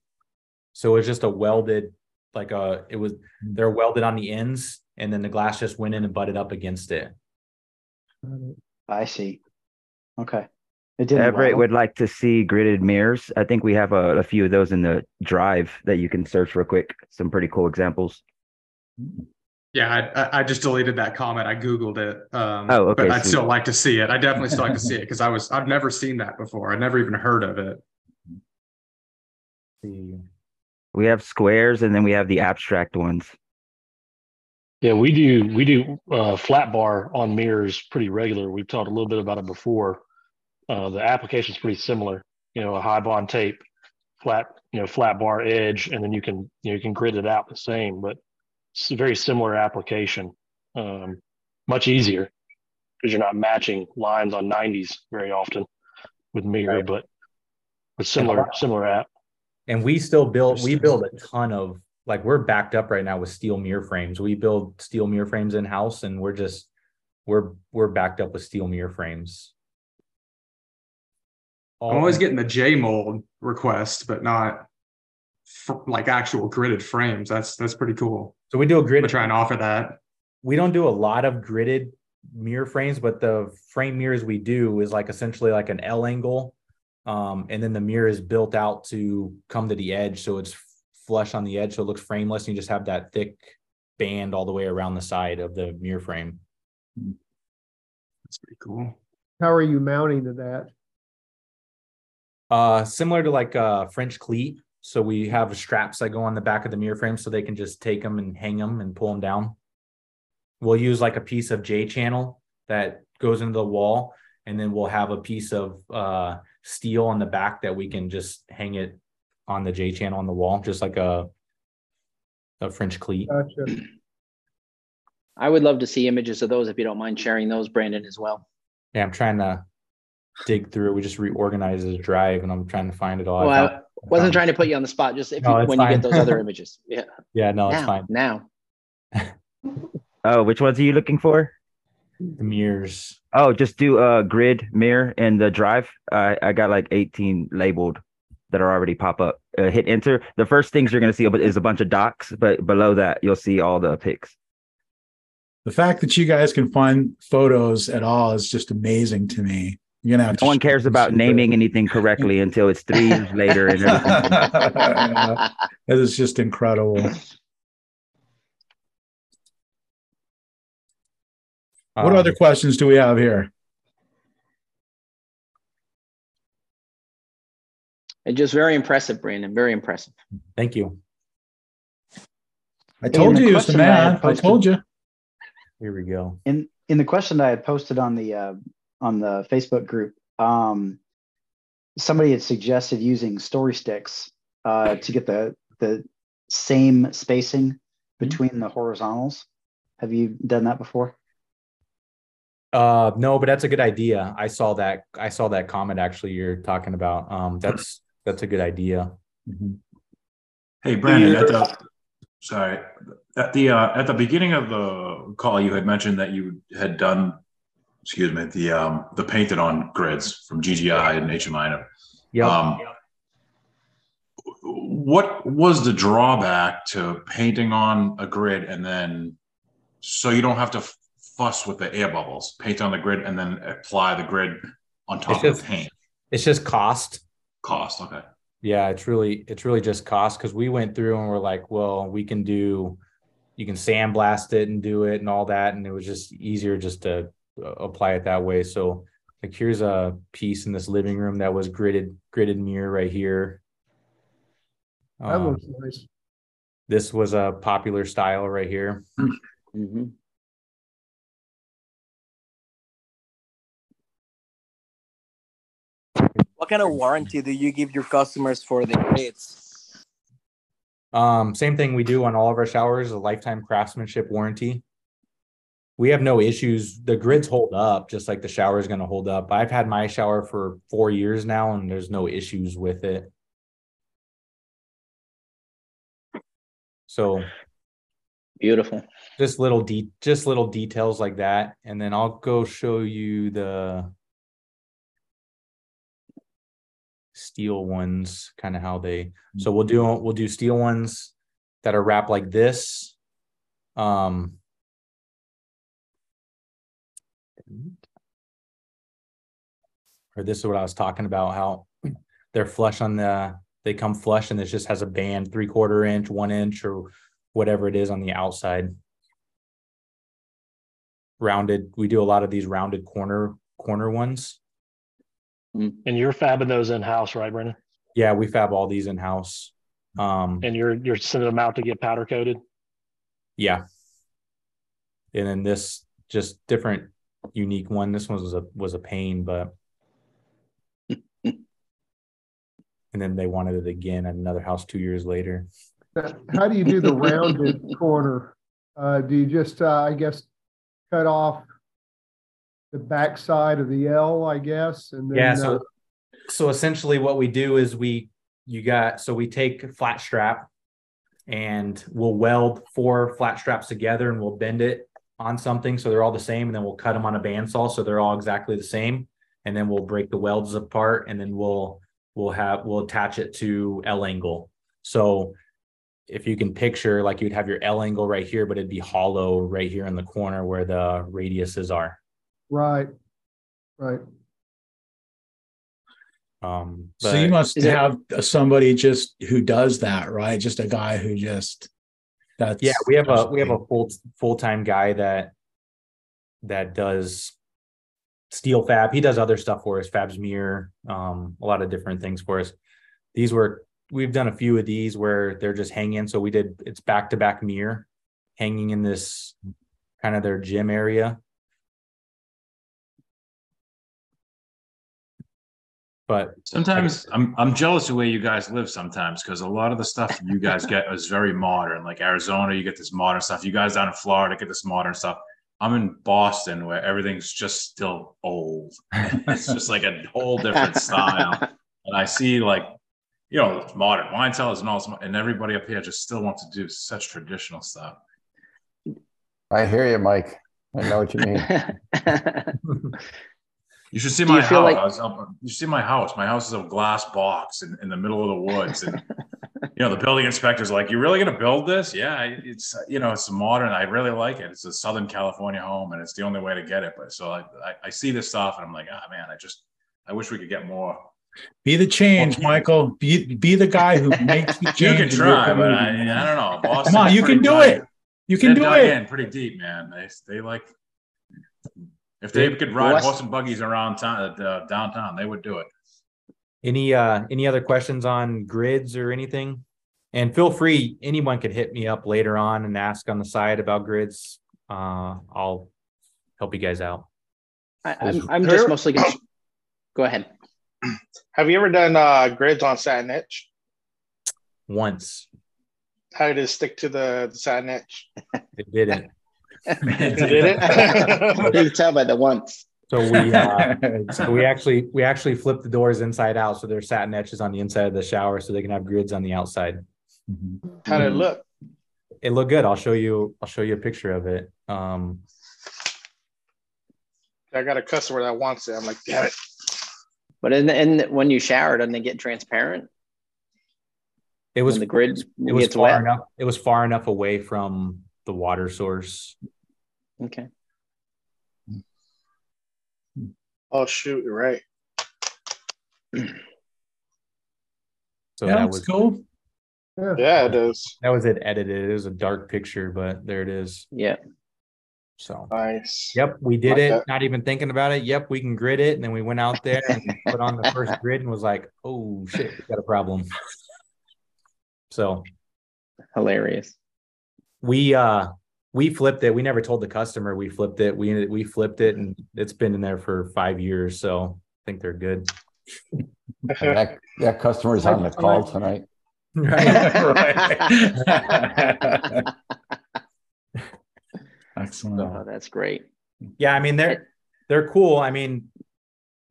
So it was just a welded, like a it was they're welded on the ends, and then the glass just went in and butted up against it. I see. Okay. It didn't Everett rattle? would like to see gridded mirrors. I think we have a, a few of those in the drive that you can search real quick. Some pretty cool examples. Yeah, I, I- I just deleted that comment. I Googled it. Um, Oh, okay, But I'd sweet. still like to see it. I definitely still like to see it because I was, I've never seen that before. I'd never even heard of it. The- We have squares and then we have the abstract ones. Yeah, we do we do uh, flat bar on mirrors pretty regular. We've talked a little bit about it before. Uh, the application is pretty similar. You know, a high bond tape, flat you know flat bar edge, and then you can you know you can grid it out the same, but it's a very similar application. Um, much easier because you're not matching lines on 90s very often with mirror, Right. but but similar similar app. And we still build we build a ton of like we're backed up right now with steel mirror frames. We build steel mirror frames in house, and we're just we're we're backed up with steel mirror frames. I'm always getting the J mold request, but not f- like actual gridded frames. That's, that's pretty cool. so we do a We're grid. trying to offer that. we don't do a lot of gridded mirror frames, but the frame mirrors we do is like essentially like an L angle. Um, and then the mirror is built out to come to the edge, so it's flush on the edge, so it looks frameless, and you just have that thick band all the way around the side of the mirror frame. That's pretty cool. How are you mounting to that? Uh, similar to like a French cleat. So we have straps that go on the back of the mirror frame so they can just take them and hang them and pull them down. We'll use like a piece of J channel that goes into the wall, and then we'll have a piece of uh steel on the back that we can just hang it on the J channel on the wall, just like a a French cleat. Gotcha. I would love to see images of those if you don't mind sharing those, Brandon, as well. Yeah, I'm trying to dig through. it. We just reorganized the drive, and I'm trying to find it all. Well, I I wasn't trying to put you on the spot. Just if No, you, it's when you get those other images. Yeah. Yeah, no, it's fine. now. Oh, which ones are you looking for? The mirrors. Oh, just do a grid mirror in the drive. I I got like 18 labeled that are already pop up. Uh, hit enter. The first things you're gonna see is a bunch of docs, but below that you'll see all the pics. The fact that you guys can find photos at all is just amazing to me. You're gonna have to No one cares about naming anything correctly until it's three years later and everything. that is just incredible. What Um, other questions do we have here? And just very impressive, Brandon. Very impressive. Thank you. I told the you he the question I had man. I told you. Here we go. in in the question that I had posted on the uh, on the Facebook group, um, somebody had suggested using story sticks uh, to get the the same spacing between the horizontals. Have you done that before? Uh, no, but that's a good idea. I saw that. I saw that comment actually. You're talking about. Um, that's that's a good idea. Hey, Brandon, at the, sorry, at the, uh, at the beginning of the call, you had mentioned that you had done, excuse me, the, um, the painted on grids from GGI and HMI. Yep. Um, what was the drawback to painting on a grid and then, so you don't have to fuss with the air bubbles, paint on the grid and then apply the grid on top It's of the paint? It's just cost. Cost, okay. Yeah, it's really it's really just cost because we went through and we're like, well, we can do, you can sandblast it and do it and all that, and it was just easier just to apply it that way. So, like, here's a piece in this living room that was gridded gridded mirror right here. That Um, looks nice. this was a popular style right here. Mm-hmm. What kind of warranty do you give your customers for the grids? Um, same thing we do on all of our showers, a lifetime craftsmanship warranty. We have no issues. The grids hold up just like the shower is going to hold up. I've had my shower for four years now and there's no issues with it. So Beautiful. just little de just little details like that. And then I'll go show you the steel ones, kind of how they, so we'll do, we'll do steel ones that are wrapped like this. Um. Or this is what I was talking about, how they're flush on the, they come flush and this just has a band, three quarter inch, one inch, or whatever it is on the outside. Rounded, we do a lot of these rounded corner, corner ones. And you're fabbing those in house, right, Brendan? Yeah, we fab all these in house. Um, And you're you're sending them out to get powder coated. yeah. And then this just different unique one. This one was a was a pain, but and then they wanted it again at another house two years later. How do you do the rounded corner? Uh, do you just, uh, I guess, cut off the backside of the L, I guess, and then? Yeah, uh, so so essentially what we do is we you got so we take flat strap and we'll weld four flat straps together and we'll bend it on something so they're all the same and then we'll cut them on a bandsaw so they're all exactly the same and then we'll break the welds apart and then we'll we'll have we'll attach it to L angle. So if you can picture like you'd have your L angle right here but it'd be hollow right here in the corner where the radiuses are. Right, right. Um So you must Is it- have somebody just who does that, right? Just a guy who just that's yeah we have a we have a full full-time guy that that does steel fab. He does other stuff for us fabs mirror um a lot of different things for us. These were we've done a few of these where they're just hanging. So we did it's back to back mirror hanging in this kind of their gym area But Sometimes I'm I'm jealous of where you guys live sometimes because a lot of the stuff you guys get is very modern. Like Arizona, you get this modern stuff. You guys down in Florida get this modern stuff. I'm in Boston where everything's just still old. it's just like a whole different style. And I see like, you know, modern wine cellars and all this, and everybody up here just still wants to do such traditional stuff. I hear you, Mike. I know what you mean. You should see Do you my house. like- I was up- you should see my house. My house is a glass box in, in the middle of the woods. And, you know, the building inspector's like, you really going to build this? Yeah, it's, you know, it's modern. I really like it. It's a Southern California home and it's the only way to get it. But so I, I, I see this stuff and I'm like, ah, man, I just, I wish we could get more. Be the change, Michael. Be be the guy who makes the change. You can try, but I, community. I don't know. Come on, you can do dug- it. You can they're do it. in pretty deep, man. They, they like, if they could ride West- horse and buggies around town, uh, downtown, they would do it. any uh any other questions on grids or anything? And feel free, anyone could hit me up later on and ask on the side about grids. Uh, I'll help you guys out. I, I'm, I'm just mostly gonna, go ahead. Have you ever done uh, grids on satin etch? Once How did it stick to the, the satin etch? it didn't. Did it? You can tell by the once. So we uh, so we actually we actually flipped the doors inside out so there's satin etches on the inside of the shower so they can have grids on the outside. How did it look? It looked good. I'll show you. I'll show you a picture of it. Um, I got a customer that wants it. I'm like, damn it. But in, in when you shower, doesn't it get transparent? it was When the grid it was far wet? enough. It was far enough away from the water source. Okay. Oh shoot, you're right. So Yeah, that was cool. Yeah, it is. That was it edited. It was a dark picture, but there it is. Yeah. So Nice. yep, we did Like it. that. Not even thinking about it. Yep, we can grid it. And then we went out there and put on the first grid and was like, oh shit, we got a problem. So Hilarious. We uh we flipped it. We never told the customer we flipped it. We we flipped it and it's been in there for five years. So I think they're good. And that, that customer's on the call tonight. Excellent. Oh, that's great. Yeah, I mean they're they're cool. I mean,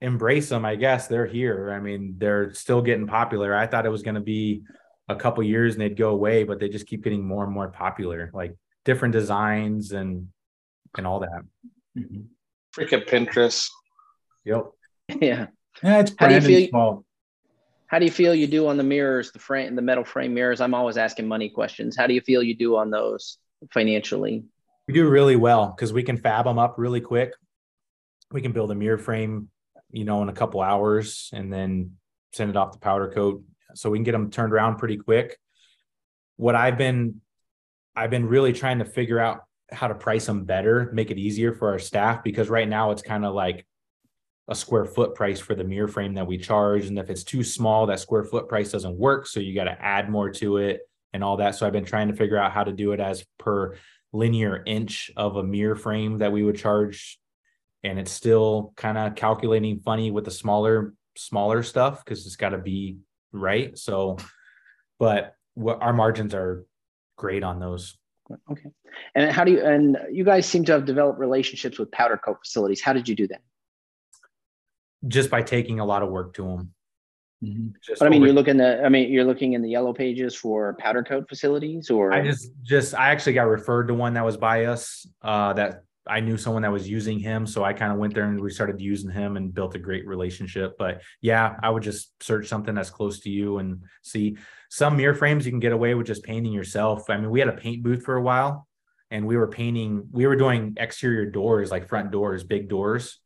embrace them. I guess they're here. I mean, they're still getting popular. I thought it was going to be a couple years and they'd go away, but they just keep getting more and more popular. Like different designs and and all that. Mm-hmm. Freaking Pinterest. Yep. Yeah. Yeah, it's How do you feel- fault. How do you feel you do on the mirrors, the frame, the metal frame mirrors? I'm always asking money questions. How do you feel you do on those financially? We do really well because we can fab them up really quick. We can build a mirror frame, you know, in a couple hours and then send it off the powder coat. So we can get them turned around pretty quick. What I've been, I've been really trying to figure out how to price them better, make it easier for our staff because right now it's kind of like a square foot price for the mirror frame that we charge. And if it's too small, that square foot price doesn't work. So you got to add more to it and all that. So I've been trying to figure out how to do it as per linear inch of a mirror frame that we would charge. And it's still kind of calculating funny with the smaller, smaller stuff because it's got to be right. So, but what our margins are great on those. Okay. And how do you, and you guys seem to have developed relationships with powder coat facilities. How did you do that? Just by taking a lot of work to them. Just But I mean, over- you're looking at, I mean, you're looking in the yellow pages for powder coat facilities or? I just just I actually got referred to one that was by us uh that I knew someone that was using him so I kind of went there and we started using him and built a great relationship. But yeah I would just search something that's close to you and see. Some mirror frames you can get away with just painting yourself. I mean we had a paint booth for a while and we were painting we were doing exterior doors like front doors big doors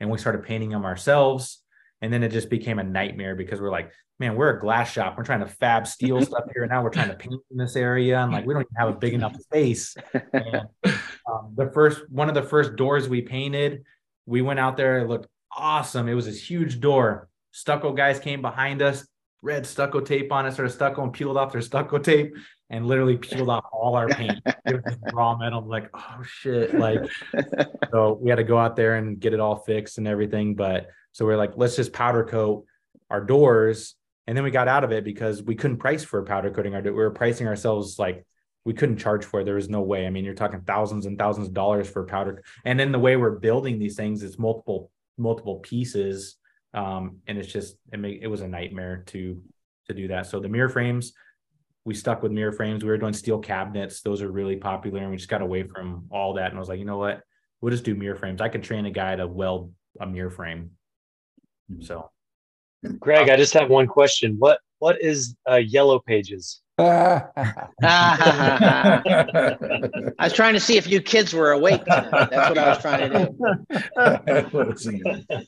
and we started painting them ourselves. And then it just became a nightmare because we're like man, we're a glass shop. We're trying to fab steel stuff here. And now we're trying to paint in this area. And like, we don't even have a big enough space. And, um, the first, one of the first doors we painted, we went out there. It looked awesome. It was this huge door. Stucco guys came behind us, red stucco tape on it, started stucco and peeled off their stucco tape and literally peeled off all our paint. It was raw metal. I'm like, oh shit. Like, so we had to go out there and get it all fixed and everything. But so we're like, let's just powder coat our doors. And then we got out of it because we couldn't price for powder coating our. We were pricing ourselves like we couldn't charge for it. There was no way. I mean, you're talking thousands and thousands of dollars for powder. And then the way we're building these things, it's multiple, multiple pieces. Um, and it's just it, made, it was a nightmare to to do that. So the mirror frames, we stuck with mirror frames. We were doing steel cabinets; those are really popular, and we just got away from all that. And I was like, you know what? We'll just do mirror frames. I could train a guy to weld a mirror frame. So, Greg, I just have one question. What what is uh, yellow pages? I was trying to see if you kids were awake. That's what I was trying to do.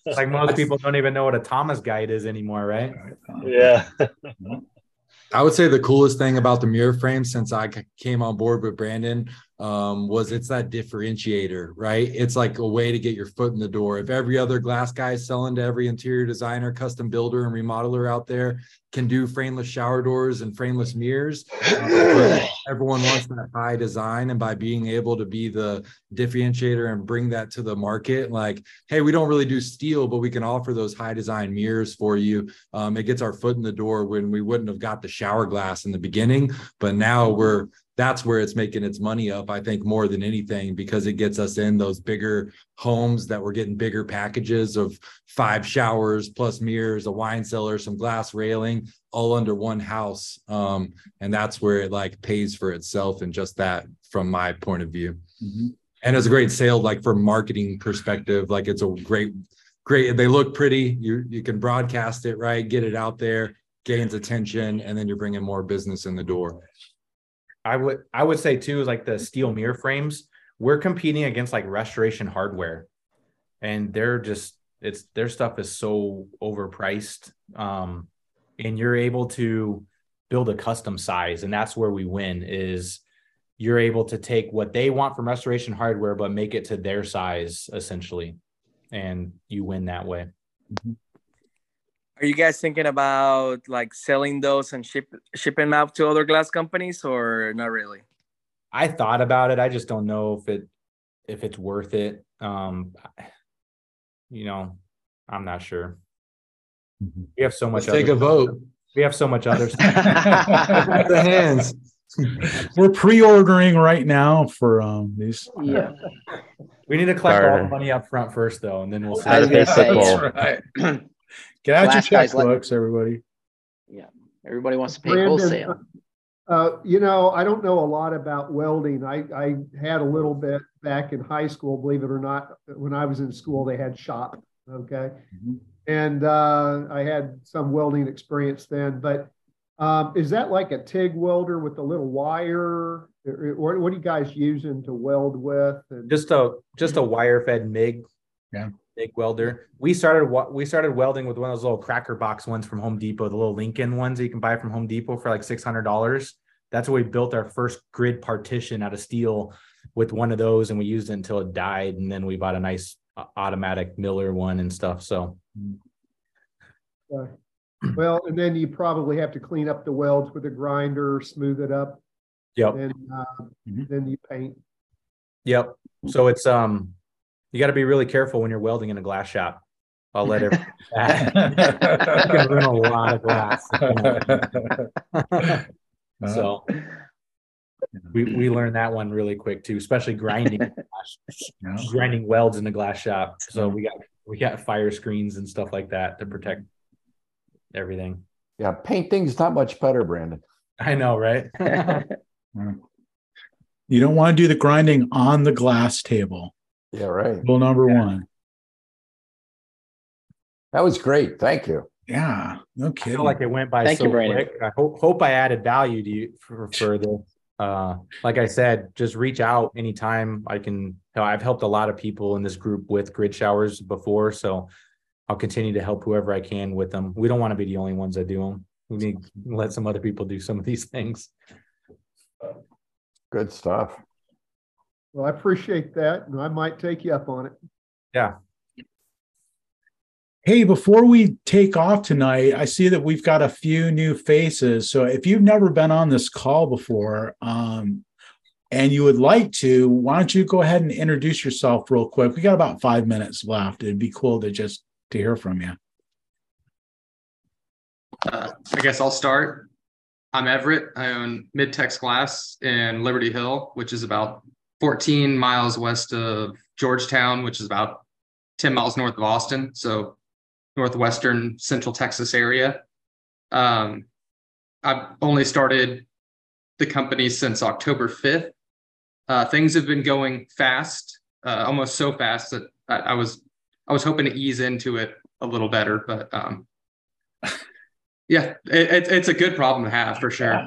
like most people don't even know what a Thomas guide is anymore, right? Yeah. I would say the coolest thing about the mirror frame since I came on board with Brandon um, was it's that differentiator, right? It's like a way to get your foot in the door. If every other glass guy selling to every interior designer, custom builder, and remodeler out there can do frameless shower doors and frameless mirrors, uh, everyone wants that high design. And by being able to be the differentiator and bring that to the market, like, hey, we don't really do steel, but we can offer those high design mirrors for you. Um, it gets our foot in the door when we wouldn't have got the shower glass in the beginning, but now we're that's where it's making its money up, I think, more than anything, because it gets us in those bigger homes that we're getting bigger packages of five showers plus mirrors, a wine cellar, some glass railing, all under one house. Um, and that's where it like pays for itself and just that from my point of view. Mm-hmm. And it's a great sale, like for marketing perspective, like it's a great, great, they look pretty. You you can broadcast it right, get it out there, gains attention, and then you're bringing more business in the door. I would I would say too, like the steel mirror frames, we're competing against like Restoration Hardware, and they're just it's their stuff is so overpriced. Um, and you're able to build a custom size, and that's where we win. Is you're able to take what they want from Restoration Hardware, but make it to their size essentially, and you win that way. Mm-hmm. Are you guys thinking about like selling those and ship shipping them out to other glass companies or not really? I thought about it. I just don't know if it if it's worth it. Um you know, I'm not sure. Mm-hmm. We have so much Let's take a vote. We have so much other stuff. the hands. We're pre-ordering right now for um these. Yeah. We need to collect all the money up front first though, and then we'll see. I was gonna say, right. Get out Last your checkbooks, everybody. Yeah, everybody wants to pay Brandon, wholesale. Uh, you know, I don't know a lot about welding. I, I had a little bit back in high school, believe it or not. When I was in school, they had shop. Okay. Mm-hmm. And uh, I had some welding experience then. But um, is that like a TIG welder with a little wire? Or, or what are you guys using to weld with? And- just a just a wire fed MIG. Yeah. MIG welder. We started we started welding with one of those little cracker box ones from Home Depot, the little Lincoln ones that you can buy from Home Depot for like six hundred dollars. That's where we built our first grid partition out of steel with one of those, and we used it until it died. And then we bought a nice uh, automatic Miller one and stuff. So, well, and then you probably have to clean up the welds with a grinder, smooth it up. Yep. And uh, mm-hmm. then you paint. Yep. So it's um you got to be really careful when you're welding in a glass shop. I'll let it. you can ruin a lot of glass. so we we learned that one really quick too, especially grinding yeah. grinding welds in the glass shop. So we got we got fire screens and stuff like that to protect everything. Yeah, painting's not much better, Brandon. I know, right? you don't want to do the grinding on the glass table. Yeah, right. Rule number yeah. one. That was great. Thank you. Yeah, no kidding. I feel like it went by Thank so you, Brandon. quick. I hope hope I added value to you for, for this. Uh, like I said, just reach out anytime I can. I've helped a lot of people in this group with grid showers before, so I'll continue to help whoever I can with them. We don't want to be the only ones that do them. We need to let some other people do some of these things. Good stuff. Well, I appreciate that, and I might take you up on it. Yeah. Hey, before we take off tonight, I see that we've got a few new faces. So if you've never been on this call before, um, and you would like to, why don't you go ahead and introduce yourself real quick? We got about five minutes left. It'd be cool to just to hear from you. Uh, I guess I'll start. I'm Everett. I own Midtex Glass in Liberty Hill, which is about 14 miles west of Georgetown, which is about 10 miles north of Austin. So northwestern central Texas area. Um, I've only started the company since October 5th. Uh, things have been going fast, uh, almost so fast that I, I, was I was hoping to ease into it a little better, but um, yeah, it, it, it's a good problem to have for sure.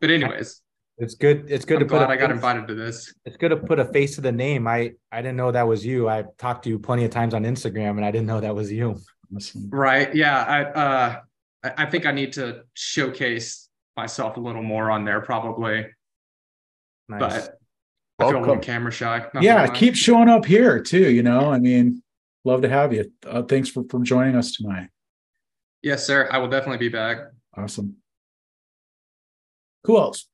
But anyways, it's good. It's good I'm to put. glad a I got face- invited to this. It's good to put a face to the name. I I didn't know that was you. I talked to you plenty of times on Instagram, and I didn't know that was you. Right. Yeah. I uh I I think I need to showcase myself a little more on there probably. Nice. But I feel a little Welcome. camera shy. yeah, gonna keep showing up here too. You know, I mean, love to have you. Uh, thanks for for joining us tonight. Yes, sir. I will definitely be back. Awesome. Who else?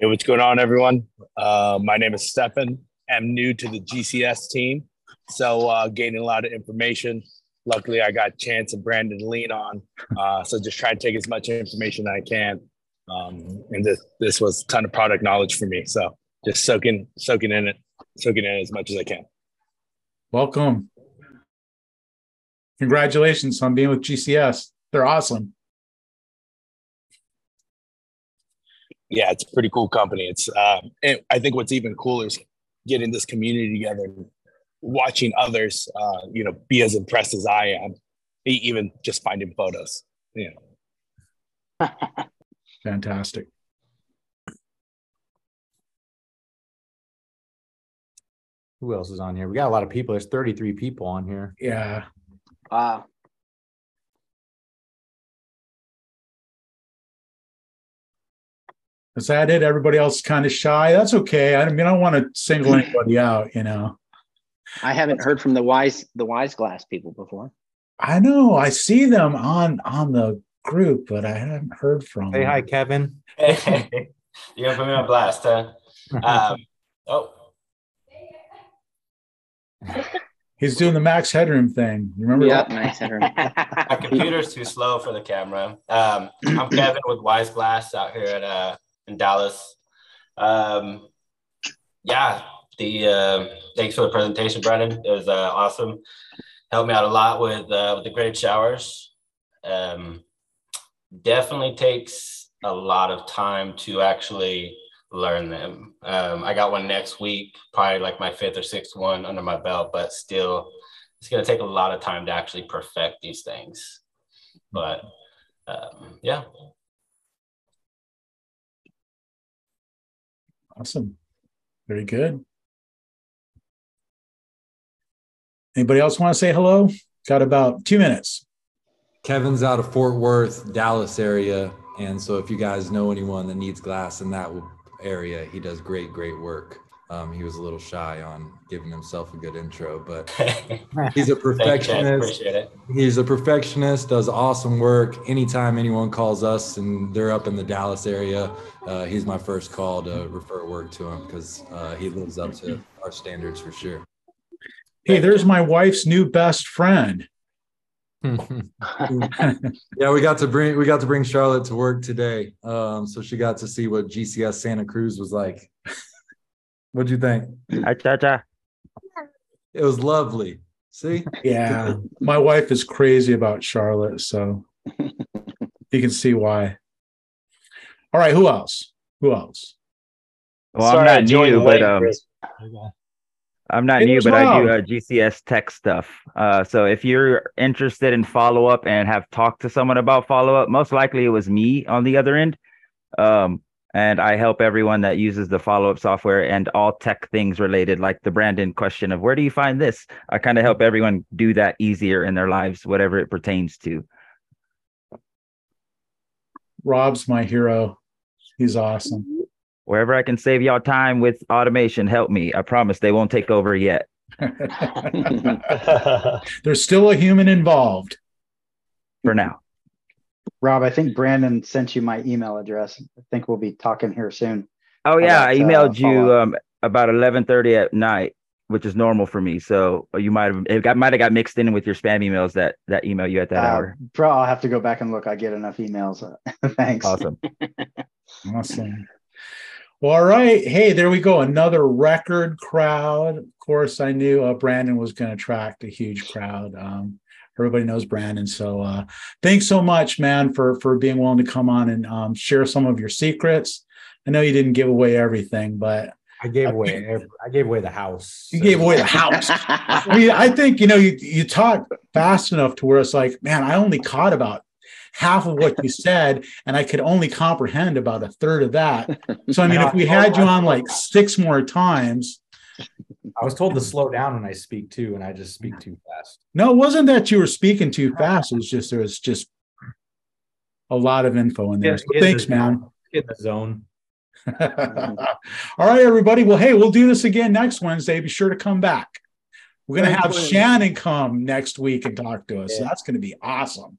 Hey, what's going on, everyone? Uh, my name is Stefan. I'm new to the GCS team, so uh, gaining a lot of information. Luckily, I got Chance and Brandon to lean on, uh, so just try to take as much information I can. Um, and this this was a ton of product knowledge for me, so just soaking soaking in it, soaking in as much as I can. Welcome. Congratulations on being with GCS. They're awesome. Yeah, it's a pretty cool company. It's uh, and I think what's even cooler is getting this community together, and watching others, uh, you know, be as impressed as I am, even just finding photos. You know, Fantastic. Who else is on here? We got a lot of people. There's 33 people on here. Yeah. Wow. Is that it? Everybody else kind of shy. That's okay. I mean, I don't want to single anybody out, you know. I haven't heard from the wise the wise glass people before. I know I see them on on the group, but I haven't heard from Hey, them. hi, Kevin. Hey, you're gonna put me on blast, huh? Um, oh, He's doing the Max Headroom thing. You remember? Yep, that? nice headroom. my computer's too slow for the camera. Um, I'm Kevin with Wise Glass out here at uh, in Dallas. Um, yeah, the uh, thanks for the presentation, Brennan. It was uh, awesome. Helped me out a lot with uh, with the graded showers. Um, definitely takes a lot of time to actually learn them. Um, I got one next week, probably like my fifth or sixth one under my belt, but still, it's going to take a lot of time to actually perfect these things. But um, yeah, Awesome. Very good. Anybody else want to say hello? Got about two minutes. Kevin's out of Fort Worth, Dallas area. And so if you guys know anyone that needs glass in that area, he does great, great work. Um, he was a little shy on giving himself a good intro, but he's a Thank you, perfectionist. Appreciate it. He's a perfectionist, does awesome work. Anytime anyone calls us and they're up in the Dallas area, uh, he's my first call to refer work to him because uh, he lives up to our standards for sure. Hey, there's my wife's new best friend. yeah, we got to bring we got to bring Charlotte to work today, um, so she got to see what GCS Santa Cruz was like. What'd you think? Cha-cha. It was lovely. See? Yeah. My wife is crazy about Charlotte, so you can see why. All right, who else? Who else? Well, Sorry, I I'm not joined new, late, but um, I'm not Hey, new, there's but I do uh, GCS tech stuff. Uh, so if you're interested in follow up and have talked to someone about follow up, most likely it was me on the other end. Um, and I help everyone that uses the follow up software and all tech things related, like the Brandon question of where do you find this? I kind of help everyone do that easier in their lives, whatever it pertains to. Rob's my hero. He's awesome. Wherever I can save y'all time with automation, help me. I promise they won't take over yet. There's still a human involved. For now. Rob, I think Brandon sent you my email address. I think we'll be talking here soon. Oh yeah, I about, uh, emailed you follow-up. um, about eleven thirty at night. which is normal for me. So uh, you might have it got might have got mixed in with your spam emails that that email you at that Uh, hour. bro, I'll have to go back and look. I get enough emails. Thanks. Awesome. Awesome. Well, all right. Hey, there we go. Another record crowd. Of course, I knew uh, Brandon was going to attract a huge crowd. Um, everybody knows Brandon. So uh, thanks so much, man, for for being willing to come on and um, share some of your secrets. I know you didn't give away everything, but I gave away. I gave away the house. you gave away the house. I mean, I think you know you you talk fast enough to where it's like, man, I only caught about half of what you said, and I could only comprehend about a third of that. So I mean, if we had you on like six more times, I was told to slow down when I speak too, and I just speak too fast. no, it wasn't that you were speaking too fast. It was just there was just a lot of info in there. So Get in the thanks, man. Get in the zone. All right, everybody. Well, hey, we'll do this again next Wednesday. Be sure to come back. We're gonna have Thanks, Shannon come next week and talk to us. So that's gonna be awesome.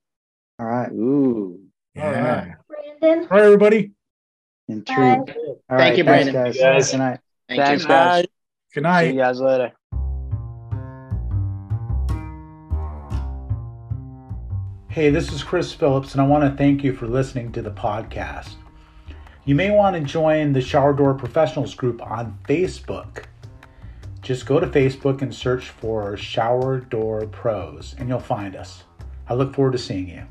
All right. Ooh. Yeah. Brandon. All right, everybody. In Bye. truth. All Thank right, you, Brandon. guys. Guys. Good night. Thank Thanks, you. guys. Good night. See you guys later. Hey, this is Chris Phillips, and I want to thank you for listening to the podcast. You may want to join the Shower Door Professionals group on Facebook. Just go to Facebook and search for Shower Door Pros, and you'll find us. I look forward to seeing you.